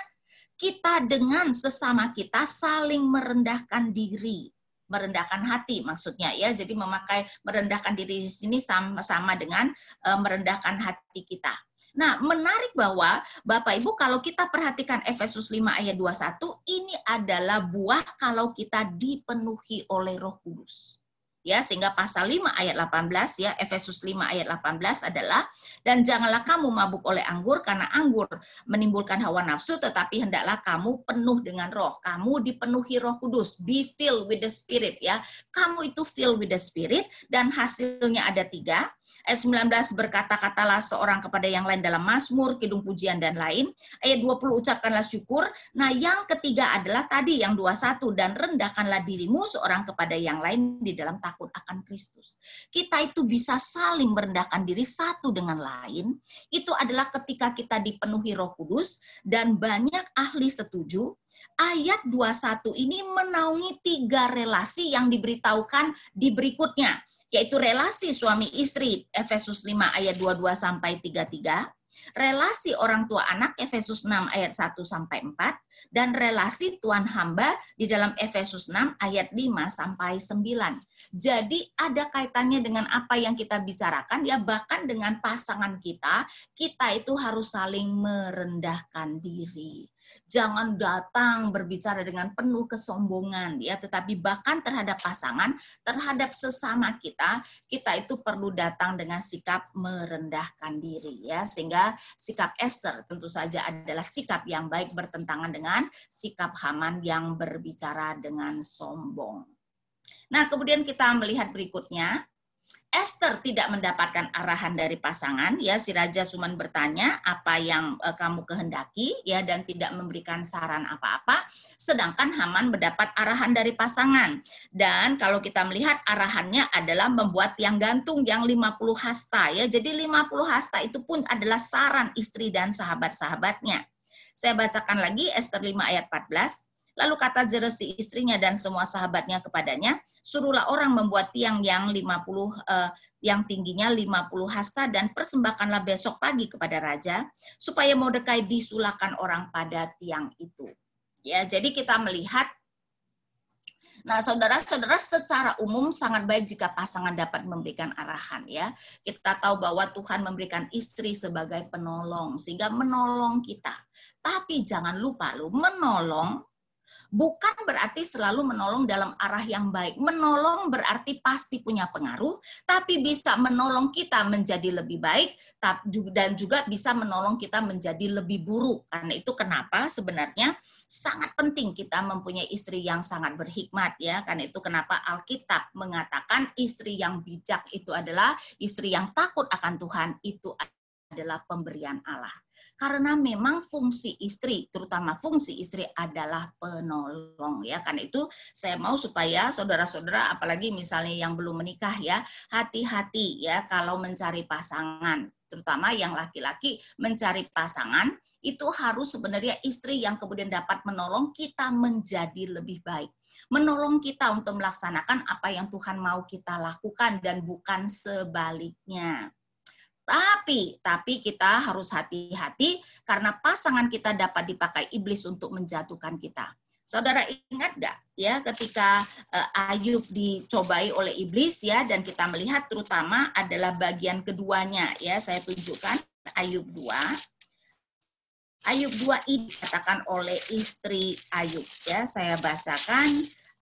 kita dengan sesama kita saling merendahkan diri, merendahkan hati maksudnya ya. Jadi memakai merendahkan diri di sini sama-sama dengan uh, merendahkan hati kita. Nah, menarik bahwa Bapak Ibu kalau kita perhatikan Efesus 5 ayat 21, ini adalah buah kalau kita dipenuhi oleh Roh Kudus. Ya sehingga pasal 5 ayat 18 ya Efesus 5 ayat 18 adalah dan janganlah kamu mabuk oleh anggur karena anggur menimbulkan hawa nafsu tetapi hendaklah kamu penuh dengan roh. Kamu dipenuhi roh kudus be filled with the spirit ya. Kamu itu filled with the spirit dan hasilnya ada tiga ayat 19 berkata-katalah seorang kepada yang lain dalam mazmur kidung pujian dan lain ayat 20 ucapkanlah syukur nah yang ketiga adalah tadi yang 21 dan rendahkanlah dirimu seorang kepada yang lain di dalam takut akan Kristus. Kita itu bisa saling merendahkan diri satu dengan lain. Itu adalah ketika kita dipenuhi Roh Kudus dan banyak ahli setuju ayat 21 ini menaungi tiga relasi yang diberitahukan di berikutnya, yaitu relasi suami istri Efesus 5 ayat 22 sampai 33, relasi orang tua anak Efesus 6 ayat 1 sampai 4 dan relasi tuan hamba di dalam Efesus 6 ayat 5 sampai 9. Jadi ada kaitannya dengan apa yang kita bicarakan ya bahkan dengan pasangan kita, kita itu harus saling merendahkan diri. Jangan datang berbicara dengan penuh kesombongan ya, tetapi bahkan terhadap pasangan, terhadap sesama kita, kita itu perlu datang dengan sikap merendahkan diri ya, sehingga sikap Esther tentu saja adalah sikap yang baik bertentangan dengan sikap Haman yang berbicara dengan sombong. Nah, kemudian kita melihat berikutnya, Esther tidak mendapatkan arahan dari pasangan, ya si raja cuma bertanya apa yang e, kamu kehendaki, ya dan tidak memberikan saran apa-apa. Sedangkan Haman mendapat arahan dari pasangan. Dan kalau kita melihat arahannya adalah membuat tiang gantung yang 50 hasta, ya. Jadi 50 hasta itu pun adalah saran istri dan sahabat-sahabatnya. Saya bacakan lagi Esther 5 ayat 14. Lalu kata Jeresi istrinya dan semua sahabatnya kepadanya, suruhlah orang membuat tiang yang 50 eh, yang tingginya 50 hasta dan persembahkanlah besok pagi kepada raja supaya Mordekai disulakan orang pada tiang itu. Ya, jadi kita melihat Nah, saudara-saudara secara umum sangat baik jika pasangan dapat memberikan arahan ya. Kita tahu bahwa Tuhan memberikan istri sebagai penolong sehingga menolong kita. Tapi jangan lupa lu menolong bukan berarti selalu menolong dalam arah yang baik. Menolong berarti pasti punya pengaruh, tapi bisa menolong kita menjadi lebih baik dan juga bisa menolong kita menjadi lebih buruk. Karena itu kenapa sebenarnya sangat penting kita mempunyai istri yang sangat berhikmat ya. Karena itu kenapa Alkitab mengatakan istri yang bijak itu adalah istri yang takut akan Tuhan itu adalah pemberian Allah. Karena memang fungsi istri, terutama fungsi istri adalah penolong ya. Karena itu saya mau supaya saudara-saudara apalagi misalnya yang belum menikah ya, hati-hati ya kalau mencari pasangan, terutama yang laki-laki mencari pasangan itu harus sebenarnya istri yang kemudian dapat menolong kita menjadi lebih baik. Menolong kita untuk melaksanakan apa yang Tuhan mau kita lakukan dan bukan sebaliknya. Tapi, tapi kita harus hati-hati karena pasangan kita dapat dipakai iblis untuk menjatuhkan kita. Saudara ingat nggak ya ketika uh, Ayub dicobai oleh iblis ya dan kita melihat terutama adalah bagian keduanya ya saya tunjukkan Ayub 2 Ayub 2 ini dikatakan oleh istri Ayub ya saya bacakan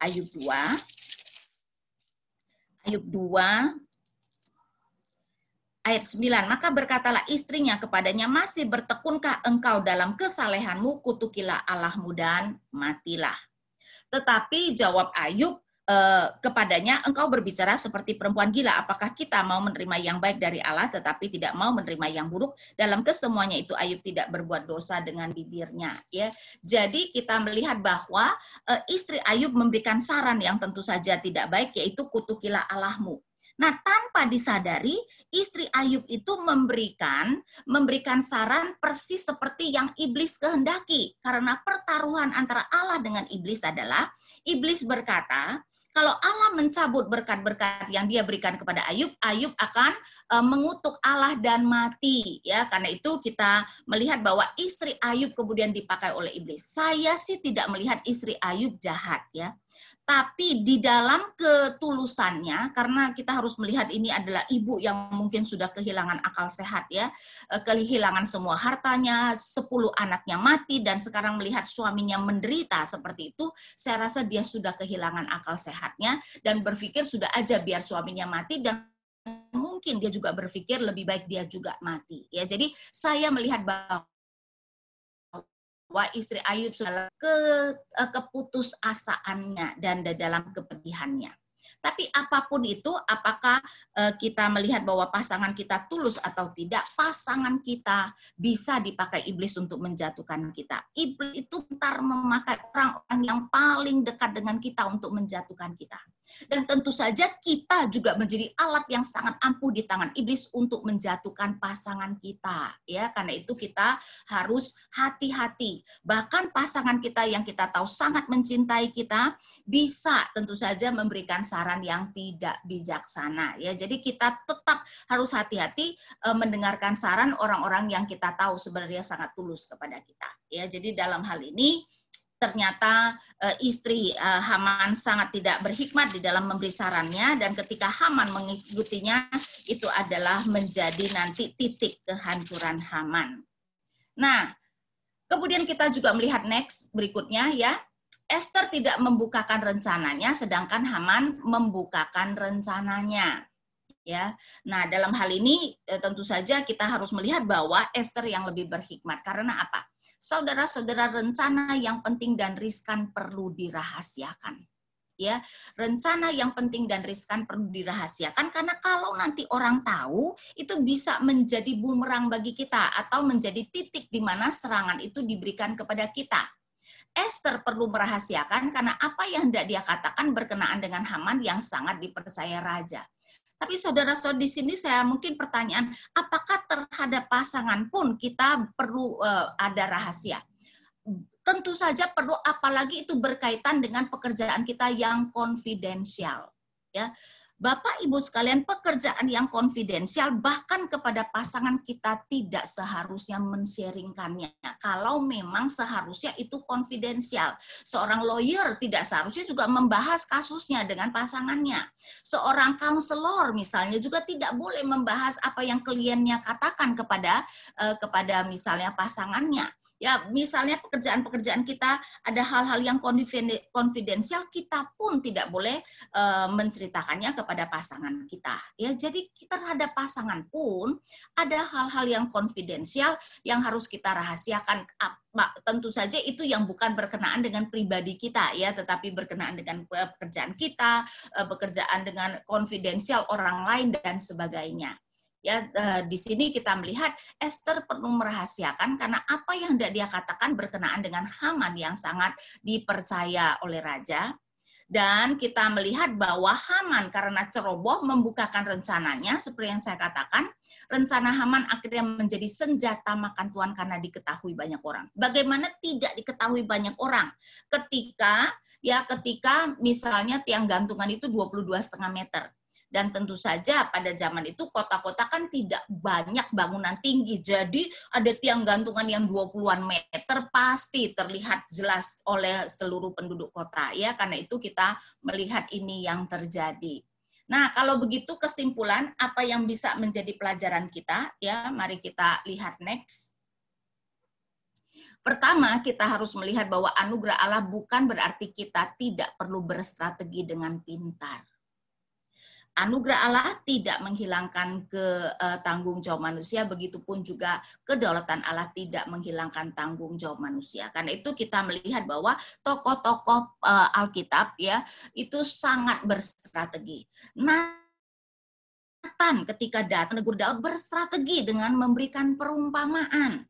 Ayub 2 Ayub 2 ayat 9, maka berkatalah istrinya kepadanya, masih bertekunkah engkau dalam kesalehanmu, kutukilah Allahmu dan matilah. Tetapi jawab Ayub eh, kepadanya, engkau berbicara seperti perempuan gila, apakah kita mau menerima yang baik dari Allah tetapi tidak mau menerima yang buruk? Dalam kesemuanya itu Ayub tidak berbuat dosa dengan bibirnya. ya. Jadi kita melihat bahwa eh, istri Ayub memberikan saran yang tentu saja tidak baik, yaitu kutukilah Allahmu Nah, tanpa disadari, istri Ayub itu memberikan memberikan saran persis seperti yang iblis kehendaki. Karena pertaruhan antara Allah dengan iblis adalah iblis berkata, kalau Allah mencabut berkat-berkat yang dia berikan kepada Ayub, Ayub akan e, mengutuk Allah dan mati. Ya, karena itu kita melihat bahwa istri Ayub kemudian dipakai oleh iblis. Saya sih tidak melihat istri Ayub jahat ya tapi di dalam ketulusannya karena kita harus melihat ini adalah ibu yang mungkin sudah kehilangan akal sehat ya eh, kehilangan semua hartanya 10 anaknya mati dan sekarang melihat suaminya menderita seperti itu saya rasa dia sudah kehilangan akal sehatnya dan berpikir sudah aja biar suaminya mati dan mungkin dia juga berpikir lebih baik dia juga mati ya. Jadi saya melihat bahwa bahwa istri Ayub sudah ke eh, keputusasaannya dan dalam kepedihannya. Tapi apa pun itu, apakah eh, kita melihat bahwa pasangan kita tulus atau tidak, pasangan kita bisa dipakai iblis untuk menjatuhkan kita. Iblis itu ntar memakai orang-orang yang paling dekat dengan kita untuk menjatuhkan kita. Dan tentu saja kita juga menjadi alat yang sangat ampuh di tangan iblis untuk menjatuhkan pasangan kita. Ya, karena itu kita harus hati-hati. Bahkan pasangan kita yang kita tahu sangat mencintai kita bisa tentu saja memberikan saran yang tidak bijaksana. Ya, jadi kita tetap harus hati-hati e, mendengarkan saran orang-orang yang kita tahu sebenarnya sangat tulus kepada kita. Ya, jadi dalam hal ini ternyata uh, istri uh, Haman sangat tidak berhikmat di dalam memberi sarannya dan ketika Haman mengikutinya itu adalah menjadi nanti titik kehancuran Haman. Nah, kemudian kita juga melihat next berikutnya ya. Esther tidak membukakan rencananya sedangkan Haman membukakan rencananya. Ya. Nah, dalam hal ini eh, tentu saja kita harus melihat bahwa Esther yang lebih berhikmat karena apa? Saudara-saudara rencana yang penting dan riskan perlu dirahasiakan. Ya, rencana yang penting dan riskan perlu dirahasiakan karena kalau nanti orang tahu itu bisa menjadi bumerang bagi kita atau menjadi titik di mana serangan itu diberikan kepada kita. Esther perlu merahasiakan karena apa yang hendak dia katakan berkenaan dengan Haman yang sangat dipercaya raja. Tapi saudara-saudara di sini saya mungkin pertanyaan, apakah terhadap pasangan pun kita perlu uh, ada rahasia? Tentu saja perlu apalagi itu berkaitan dengan pekerjaan kita yang konfidensial. Ya, Bapak Ibu sekalian, pekerjaan yang konfidensial bahkan kepada pasangan kita tidak seharusnya mensharingkannya. Kalau memang seharusnya itu konfidensial. Seorang lawyer tidak seharusnya juga membahas kasusnya dengan pasangannya. Seorang counselor misalnya juga tidak boleh membahas apa yang kliennya katakan kepada eh, kepada misalnya pasangannya Ya, misalnya pekerjaan-pekerjaan kita ada hal-hal yang konfidensial, kita pun tidak boleh uh, menceritakannya kepada pasangan kita. Ya, jadi kita terhadap pasangan pun ada hal-hal yang konfidensial yang harus kita rahasiakan. Tentu saja itu yang bukan berkenaan dengan pribadi kita ya, tetapi berkenaan dengan pekerjaan kita, uh, pekerjaan dengan konfidensial orang lain dan sebagainya. Ya, eh, di sini kita melihat Esther perlu merahasiakan karena apa yang tidak dia katakan berkenaan dengan Haman yang sangat dipercaya oleh raja. Dan kita melihat bahwa Haman karena ceroboh membukakan rencananya, seperti yang saya katakan, rencana Haman akhirnya menjadi senjata makan Tuhan karena diketahui banyak orang. Bagaimana tidak diketahui banyak orang ketika ya ketika misalnya tiang gantungan itu 22,5 meter dan tentu saja pada zaman itu kota-kota kan tidak banyak bangunan tinggi. Jadi ada tiang gantungan yang 20-an meter pasti terlihat jelas oleh seluruh penduduk kota ya. Karena itu kita melihat ini yang terjadi. Nah, kalau begitu kesimpulan apa yang bisa menjadi pelajaran kita ya, mari kita lihat next. Pertama, kita harus melihat bahwa anugerah Allah bukan berarti kita tidak perlu berstrategi dengan pintar anugerah Allah tidak menghilangkan ke uh, tanggung jawab manusia, begitupun juga kedaulatan Allah tidak menghilangkan tanggung jawab manusia. Karena itu kita melihat bahwa tokoh-tokoh uh, Alkitab ya itu sangat berstrategi. Nathan ketika datang menegur Daud berstrategi dengan memberikan perumpamaan.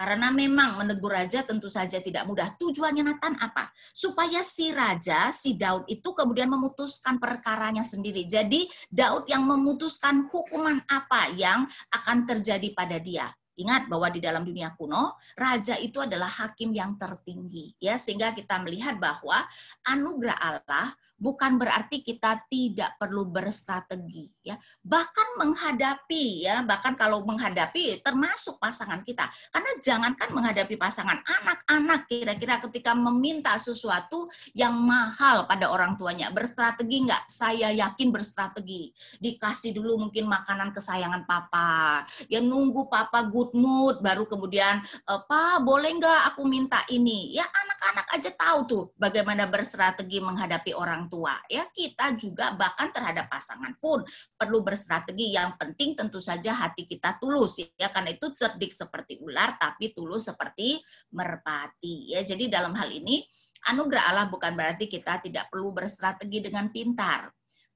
Karena memang menegur raja tentu saja tidak mudah. Tujuannya Nathan apa? Supaya si raja, si Daud itu kemudian memutuskan perkaranya sendiri. Jadi Daud yang memutuskan hukuman apa yang akan terjadi pada dia. Ingat bahwa di dalam dunia kuno, raja itu adalah hakim yang tertinggi. ya Sehingga kita melihat bahwa anugerah Allah bukan berarti kita tidak perlu berstrategi ya. Bahkan menghadapi ya bahkan kalau menghadapi termasuk pasangan kita. Karena jangankan menghadapi pasangan anak-anak kira-kira ketika meminta sesuatu yang mahal pada orang tuanya berstrategi nggak? Saya yakin berstrategi. Dikasih dulu mungkin makanan kesayangan papa. Ya nunggu papa good mood baru kemudian apa boleh nggak aku minta ini? Ya anak-anak aja tahu tuh bagaimana berstrategi menghadapi orang tua. Ya kita juga bahkan terhadap pasangan pun perlu berstrategi. Yang penting tentu saja hati kita tulus. Ya karena itu cerdik seperti ular tapi tulus seperti merpati. Ya jadi dalam hal ini anugerah Allah bukan berarti kita tidak perlu berstrategi dengan pintar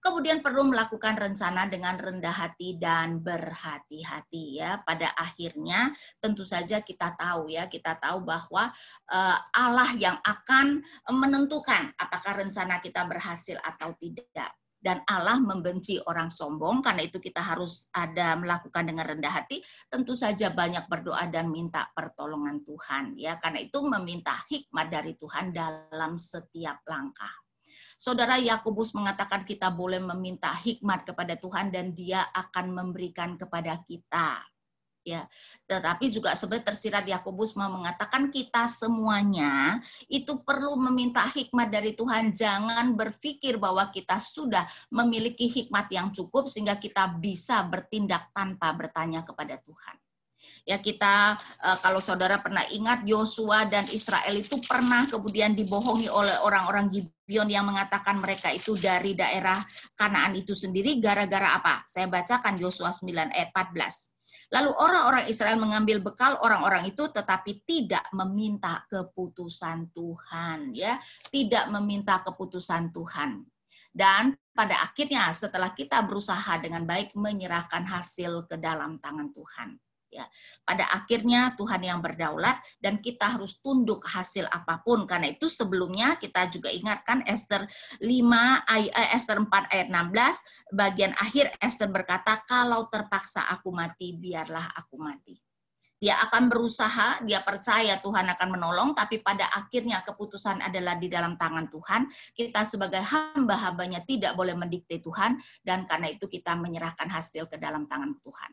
kemudian perlu melakukan rencana dengan rendah hati dan berhati-hati ya. Pada akhirnya tentu saja kita tahu ya, kita tahu bahwa uh, Allah yang akan menentukan apakah rencana kita berhasil atau tidak. Dan Allah membenci orang sombong karena itu kita harus ada melakukan dengan rendah hati. Tentu saja banyak berdoa dan minta pertolongan Tuhan ya. Karena itu meminta hikmat dari Tuhan dalam setiap langkah Saudara Yakobus mengatakan kita boleh meminta hikmat kepada Tuhan dan dia akan memberikan kepada kita. Ya, tetapi juga sebenarnya tersirat Yakobus mengatakan kita semuanya itu perlu meminta hikmat dari Tuhan. Jangan berpikir bahwa kita sudah memiliki hikmat yang cukup sehingga kita bisa bertindak tanpa bertanya kepada Tuhan. Ya kita eh, kalau saudara pernah ingat Yosua dan Israel itu pernah kemudian dibohongi oleh orang-orang Gibeon yang mengatakan mereka itu dari daerah Kanaan itu sendiri gara-gara apa? Saya bacakan Yosua 9 ayat 14. Lalu orang-orang Israel mengambil bekal orang-orang itu tetapi tidak meminta keputusan Tuhan ya, tidak meminta keputusan Tuhan. Dan pada akhirnya setelah kita berusaha dengan baik menyerahkan hasil ke dalam tangan Tuhan ya. Pada akhirnya Tuhan yang berdaulat dan kita harus tunduk hasil apa pun. Karena itu sebelumnya kita juga ingatkan Esther 5 ayat eh, Esther 4 ayat 16 bagian akhir Esther berkata kalau terpaksa aku mati biarlah aku mati. Dia akan berusaha, dia percaya Tuhan akan menolong, tapi pada akhirnya keputusan adalah di dalam tangan Tuhan. Kita sebagai hamba-hambanya tidak boleh mendikte Tuhan, dan karena itu kita menyerahkan hasil ke dalam tangan Tuhan.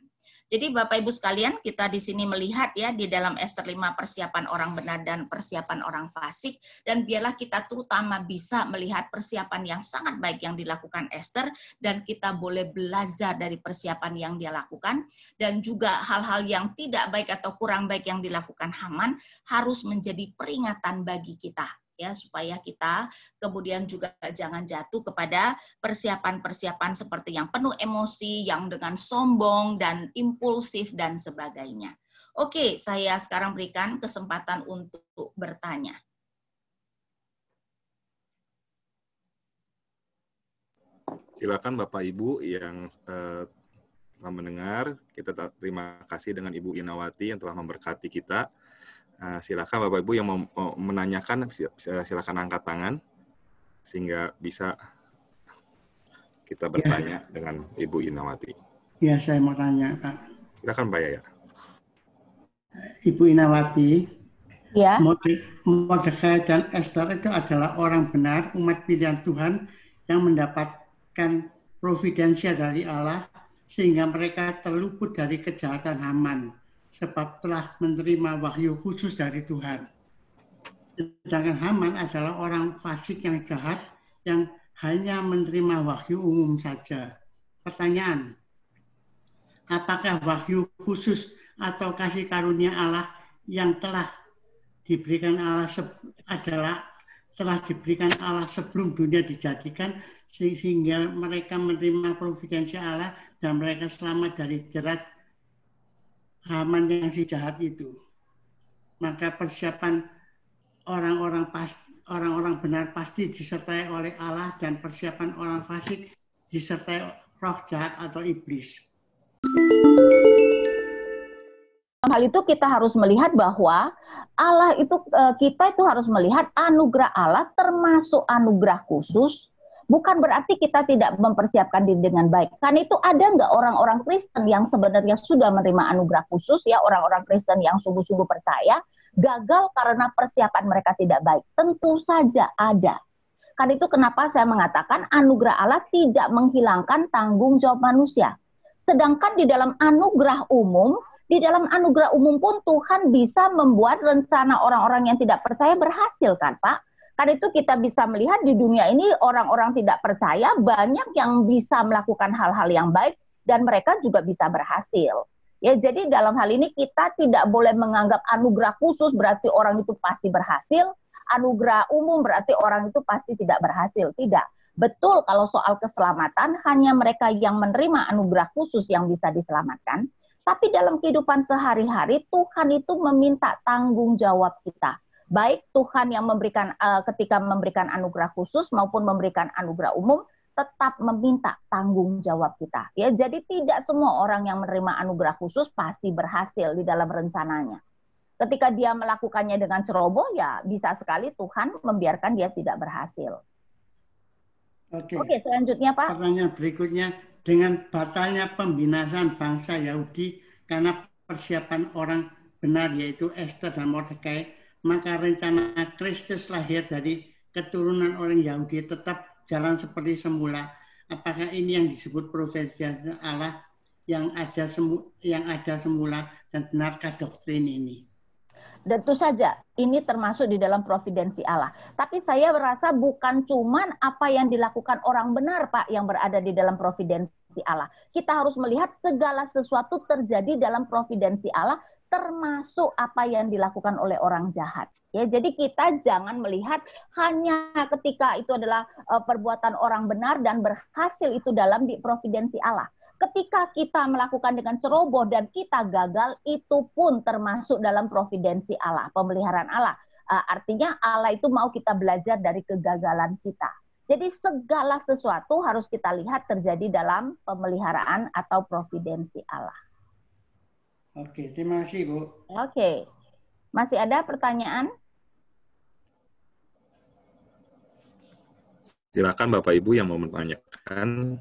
Jadi Bapak Ibu sekalian, kita di sini melihat ya di dalam Esther 5 persiapan orang benar dan persiapan orang fasik. Dan biarlah kita terutama bisa melihat persiapan yang sangat baik yang dilakukan Esther. Dan kita boleh belajar dari persiapan yang dia lakukan. Dan juga hal-hal yang tidak baik atau kurang baik yang dilakukan Haman harus menjadi peringatan bagi kita ya supaya kita kemudian juga jangan jatuh kepada persiapan-persiapan seperti yang penuh emosi, yang dengan sombong dan impulsif dan sebagainya. Oke, saya sekarang berikan kesempatan untuk bertanya. Silakan Bapak Ibu yang eh, telah mendengar. Kita terima kasih dengan Ibu Inawati yang telah memberkati kita. Uh, silakan Bapak Ibu yang mau, menanyakan silakan angkat tangan sehingga bisa kita ya. bertanya ya. dengan Ibu Inawati. Ya, saya mau tanya, Kak. Silakan Pak Yaya. Ibu Inawati, ya. Mordekai dan Esther itu adalah orang benar, umat pilihan Tuhan yang mendapatkan providensia dari Allah sehingga mereka terluput dari kejahatan Haman sebab telah menerima wahyu khusus dari Tuhan. Sedangkan Haman adalah orang fasik yang jahat yang hanya menerima wahyu umum saja. Pertanyaan, apakah wahyu khusus atau kasih karunia Allah yang telah diberikan Allah adalah telah diberikan Allah sebelum dunia dijadikan sehingga mereka menerima providensi Allah dan mereka selamat dari jerat Haman yang si jahat itu. Maka persiapan orang-orang pas orang-orang benar pasti disertai oleh Allah dan persiapan orang fasik disertai roh jahat atau iblis. hal itu kita harus melihat bahwa Allah itu eh, kita itu harus melihat anugerah Allah termasuk anugerah khusus bukan berarti kita tidak mempersiapkan diri dengan baik. Kan itu ada nggak orang-orang Kristen yang sebenarnya sudah menerima anugerah khusus ya, orang-orang Kristen yang sungguh-sungguh percaya, gagal karena persiapan mereka tidak baik. Tentu saja ada. Kan itu kenapa saya mengatakan anugerah Allah tidak menghilangkan tanggung jawab manusia. Sedangkan di dalam anugerah umum, di dalam anugerah umum pun Tuhan bisa membuat rencana orang-orang yang tidak percaya berhasil kan Pak? Kan itu kita bisa melihat di dunia ini orang-orang tidak percaya banyak yang bisa melakukan hal-hal yang baik dan mereka juga bisa berhasil. Ya, jadi dalam hal ini kita tidak boleh menganggap anugerah khusus berarti orang itu pasti berhasil, anugerah umum berarti orang itu pasti tidak berhasil. Tidak. Betul kalau soal keselamatan hanya mereka yang menerima anugerah khusus yang bisa diselamatkan, tapi dalam kehidupan sehari-hari Tuhan itu meminta tanggung jawab kita baik Tuhan yang memberikan uh, ketika memberikan anugerah khusus maupun memberikan anugerah umum tetap meminta tanggung jawab kita. Ya, jadi tidak semua orang yang menerima anugerah khusus pasti berhasil di dalam rencananya. Ketika dia melakukannya dengan ceroboh, ya bisa sekali Tuhan membiarkan dia tidak berhasil. Oke. Oke, selanjutnya Pak. Pertanyaan berikutnya dengan batalnya pembinasan bangsa Yahudi karena persiapan orang benar yaitu Esther dan Mordekai maka rencana Kristus lahir dari keturunan orang Yahudi tetap jalan seperti semula. Apakah ini yang disebut profesi Allah yang ada semu, yang ada semula dan benarkah doktrin ini? Tentu saja ini termasuk di dalam providensi Allah. Tapi saya merasa bukan cuman apa yang dilakukan orang benar Pak yang berada di dalam providensi Allah. Kita harus melihat segala sesuatu terjadi dalam providensi Allah termasuk apa yang dilakukan oleh orang jahat. Ya, jadi kita jangan melihat hanya ketika itu adalah uh, perbuatan orang benar dan berhasil itu dalam di providensi Allah. Ketika kita melakukan dengan ceroboh dan kita gagal, itu pun termasuk dalam providensi Allah, pemeliharaan Allah. Uh, artinya Allah itu mau kita belajar dari kegagalan kita. Jadi segala sesuatu harus kita lihat terjadi dalam pemeliharaan atau providensi Allah. Oke, terima kasih Bu. Oke. Masih ada pertanyaan? Silakan Bapak Ibu yang mau menanyakan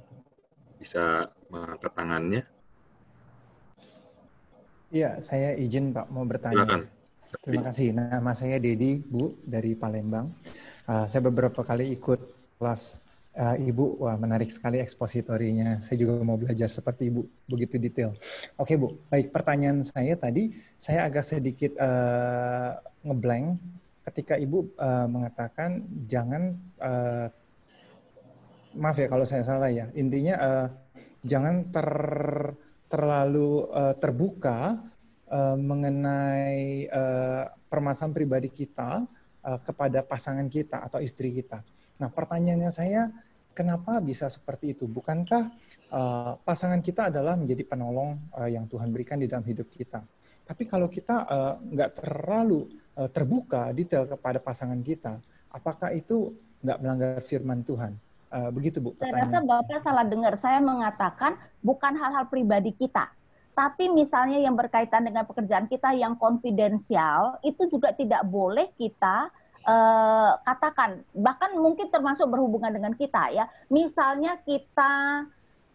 bisa mengangkat tangannya. Iya, saya izin Pak mau bertanya. Silakan. Terima kasih. Nama saya Dedi, Bu, dari Palembang. Uh, saya beberapa kali ikut kelas uh, Ibu. Wah, menarik sekali ekspositorinya. Saya juga mau belajar seperti Ibu, begitu detail. Oke, Bu. Baik, pertanyaan saya tadi, saya agak sedikit uh, ngeblank ketika Ibu uh, mengatakan jangan, uh, maaf ya kalau saya salah ya, intinya uh, jangan ter, terlalu uh, terbuka uh, mengenai uh, permasalahan pribadi kita uh, kepada pasangan kita atau istri kita. Nah, pertanyaannya saya, kenapa bisa seperti itu? Bukankah uh, pasangan kita adalah menjadi penolong uh, yang Tuhan berikan di dalam hidup kita? Tapi kalau kita uh, nggak terlalu uh, terbuka detail kepada pasangan kita, apakah itu nggak melanggar firman Tuhan? Uh, begitu Bu. Saya rasa Bapak salah dengar. Saya mengatakan bukan hal-hal pribadi kita, tapi misalnya yang berkaitan dengan pekerjaan kita yang konfidensial itu juga tidak boleh kita uh, katakan bahkan mungkin termasuk berhubungan dengan kita ya misalnya kita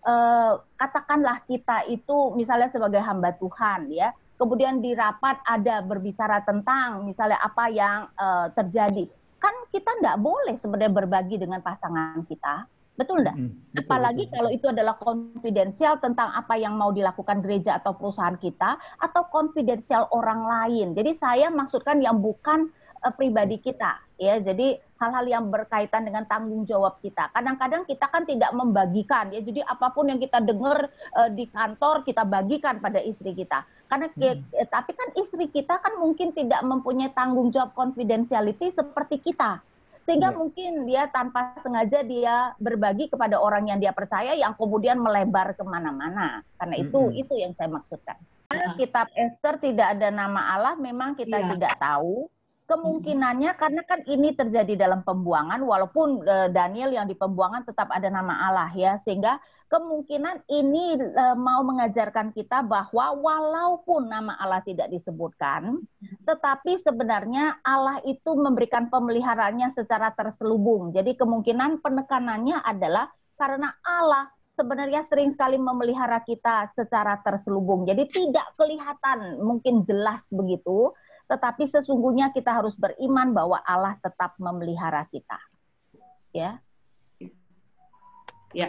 uh, katakanlah kita itu misalnya sebagai hamba Tuhan ya kemudian di rapat ada berbicara tentang misalnya apa yang uh, terjadi kan kita tidak boleh sebenarnya berbagi dengan pasangan kita Betul enggak? Hmm, betul, Apalagi betul. kalau itu adalah konfidensial tentang apa yang mau dilakukan gereja atau perusahaan kita atau konfidensial orang lain. Jadi saya maksudkan yang bukan uh, pribadi kita ya. Jadi hal-hal yang berkaitan dengan tanggung jawab kita. Kadang-kadang kita kan tidak membagikan ya. Jadi apa pun yang kita dengar uh, di kantor kita bagikan pada istri kita. Karena hmm. eh, tapi kan istri kita kan mungkin tidak mempunyai tanggung jawab confidentiality seperti kita sehingga ya. mungkin dia tanpa sengaja dia berbagi kepada orang yang dia percaya yang kemudian melebar ke mana-mana karena itu mm -hmm. itu yang saya maksudkan karena kitab Esther tidak ada nama Allah memang kita ya. tidak tahu kemungkinannya karena kan ini terjadi dalam pembuangan walaupun uh, Daniel yang di pembuangan tetap ada nama Allah ya sehingga kemungkinan ini uh, mau mengajarkan kita bahwa walaupun nama Allah tidak disebutkan tetapi sebenarnya Allah itu memberikan pemeliharaannya secara terselubung. Jadi kemungkinan penekanannya adalah karena Allah sebenarnya sering sekali memelihara kita secara terselubung. Jadi tidak kelihatan mungkin jelas begitu tetapi sesungguhnya kita harus beriman bahwa Allah tetap memelihara kita. Ya.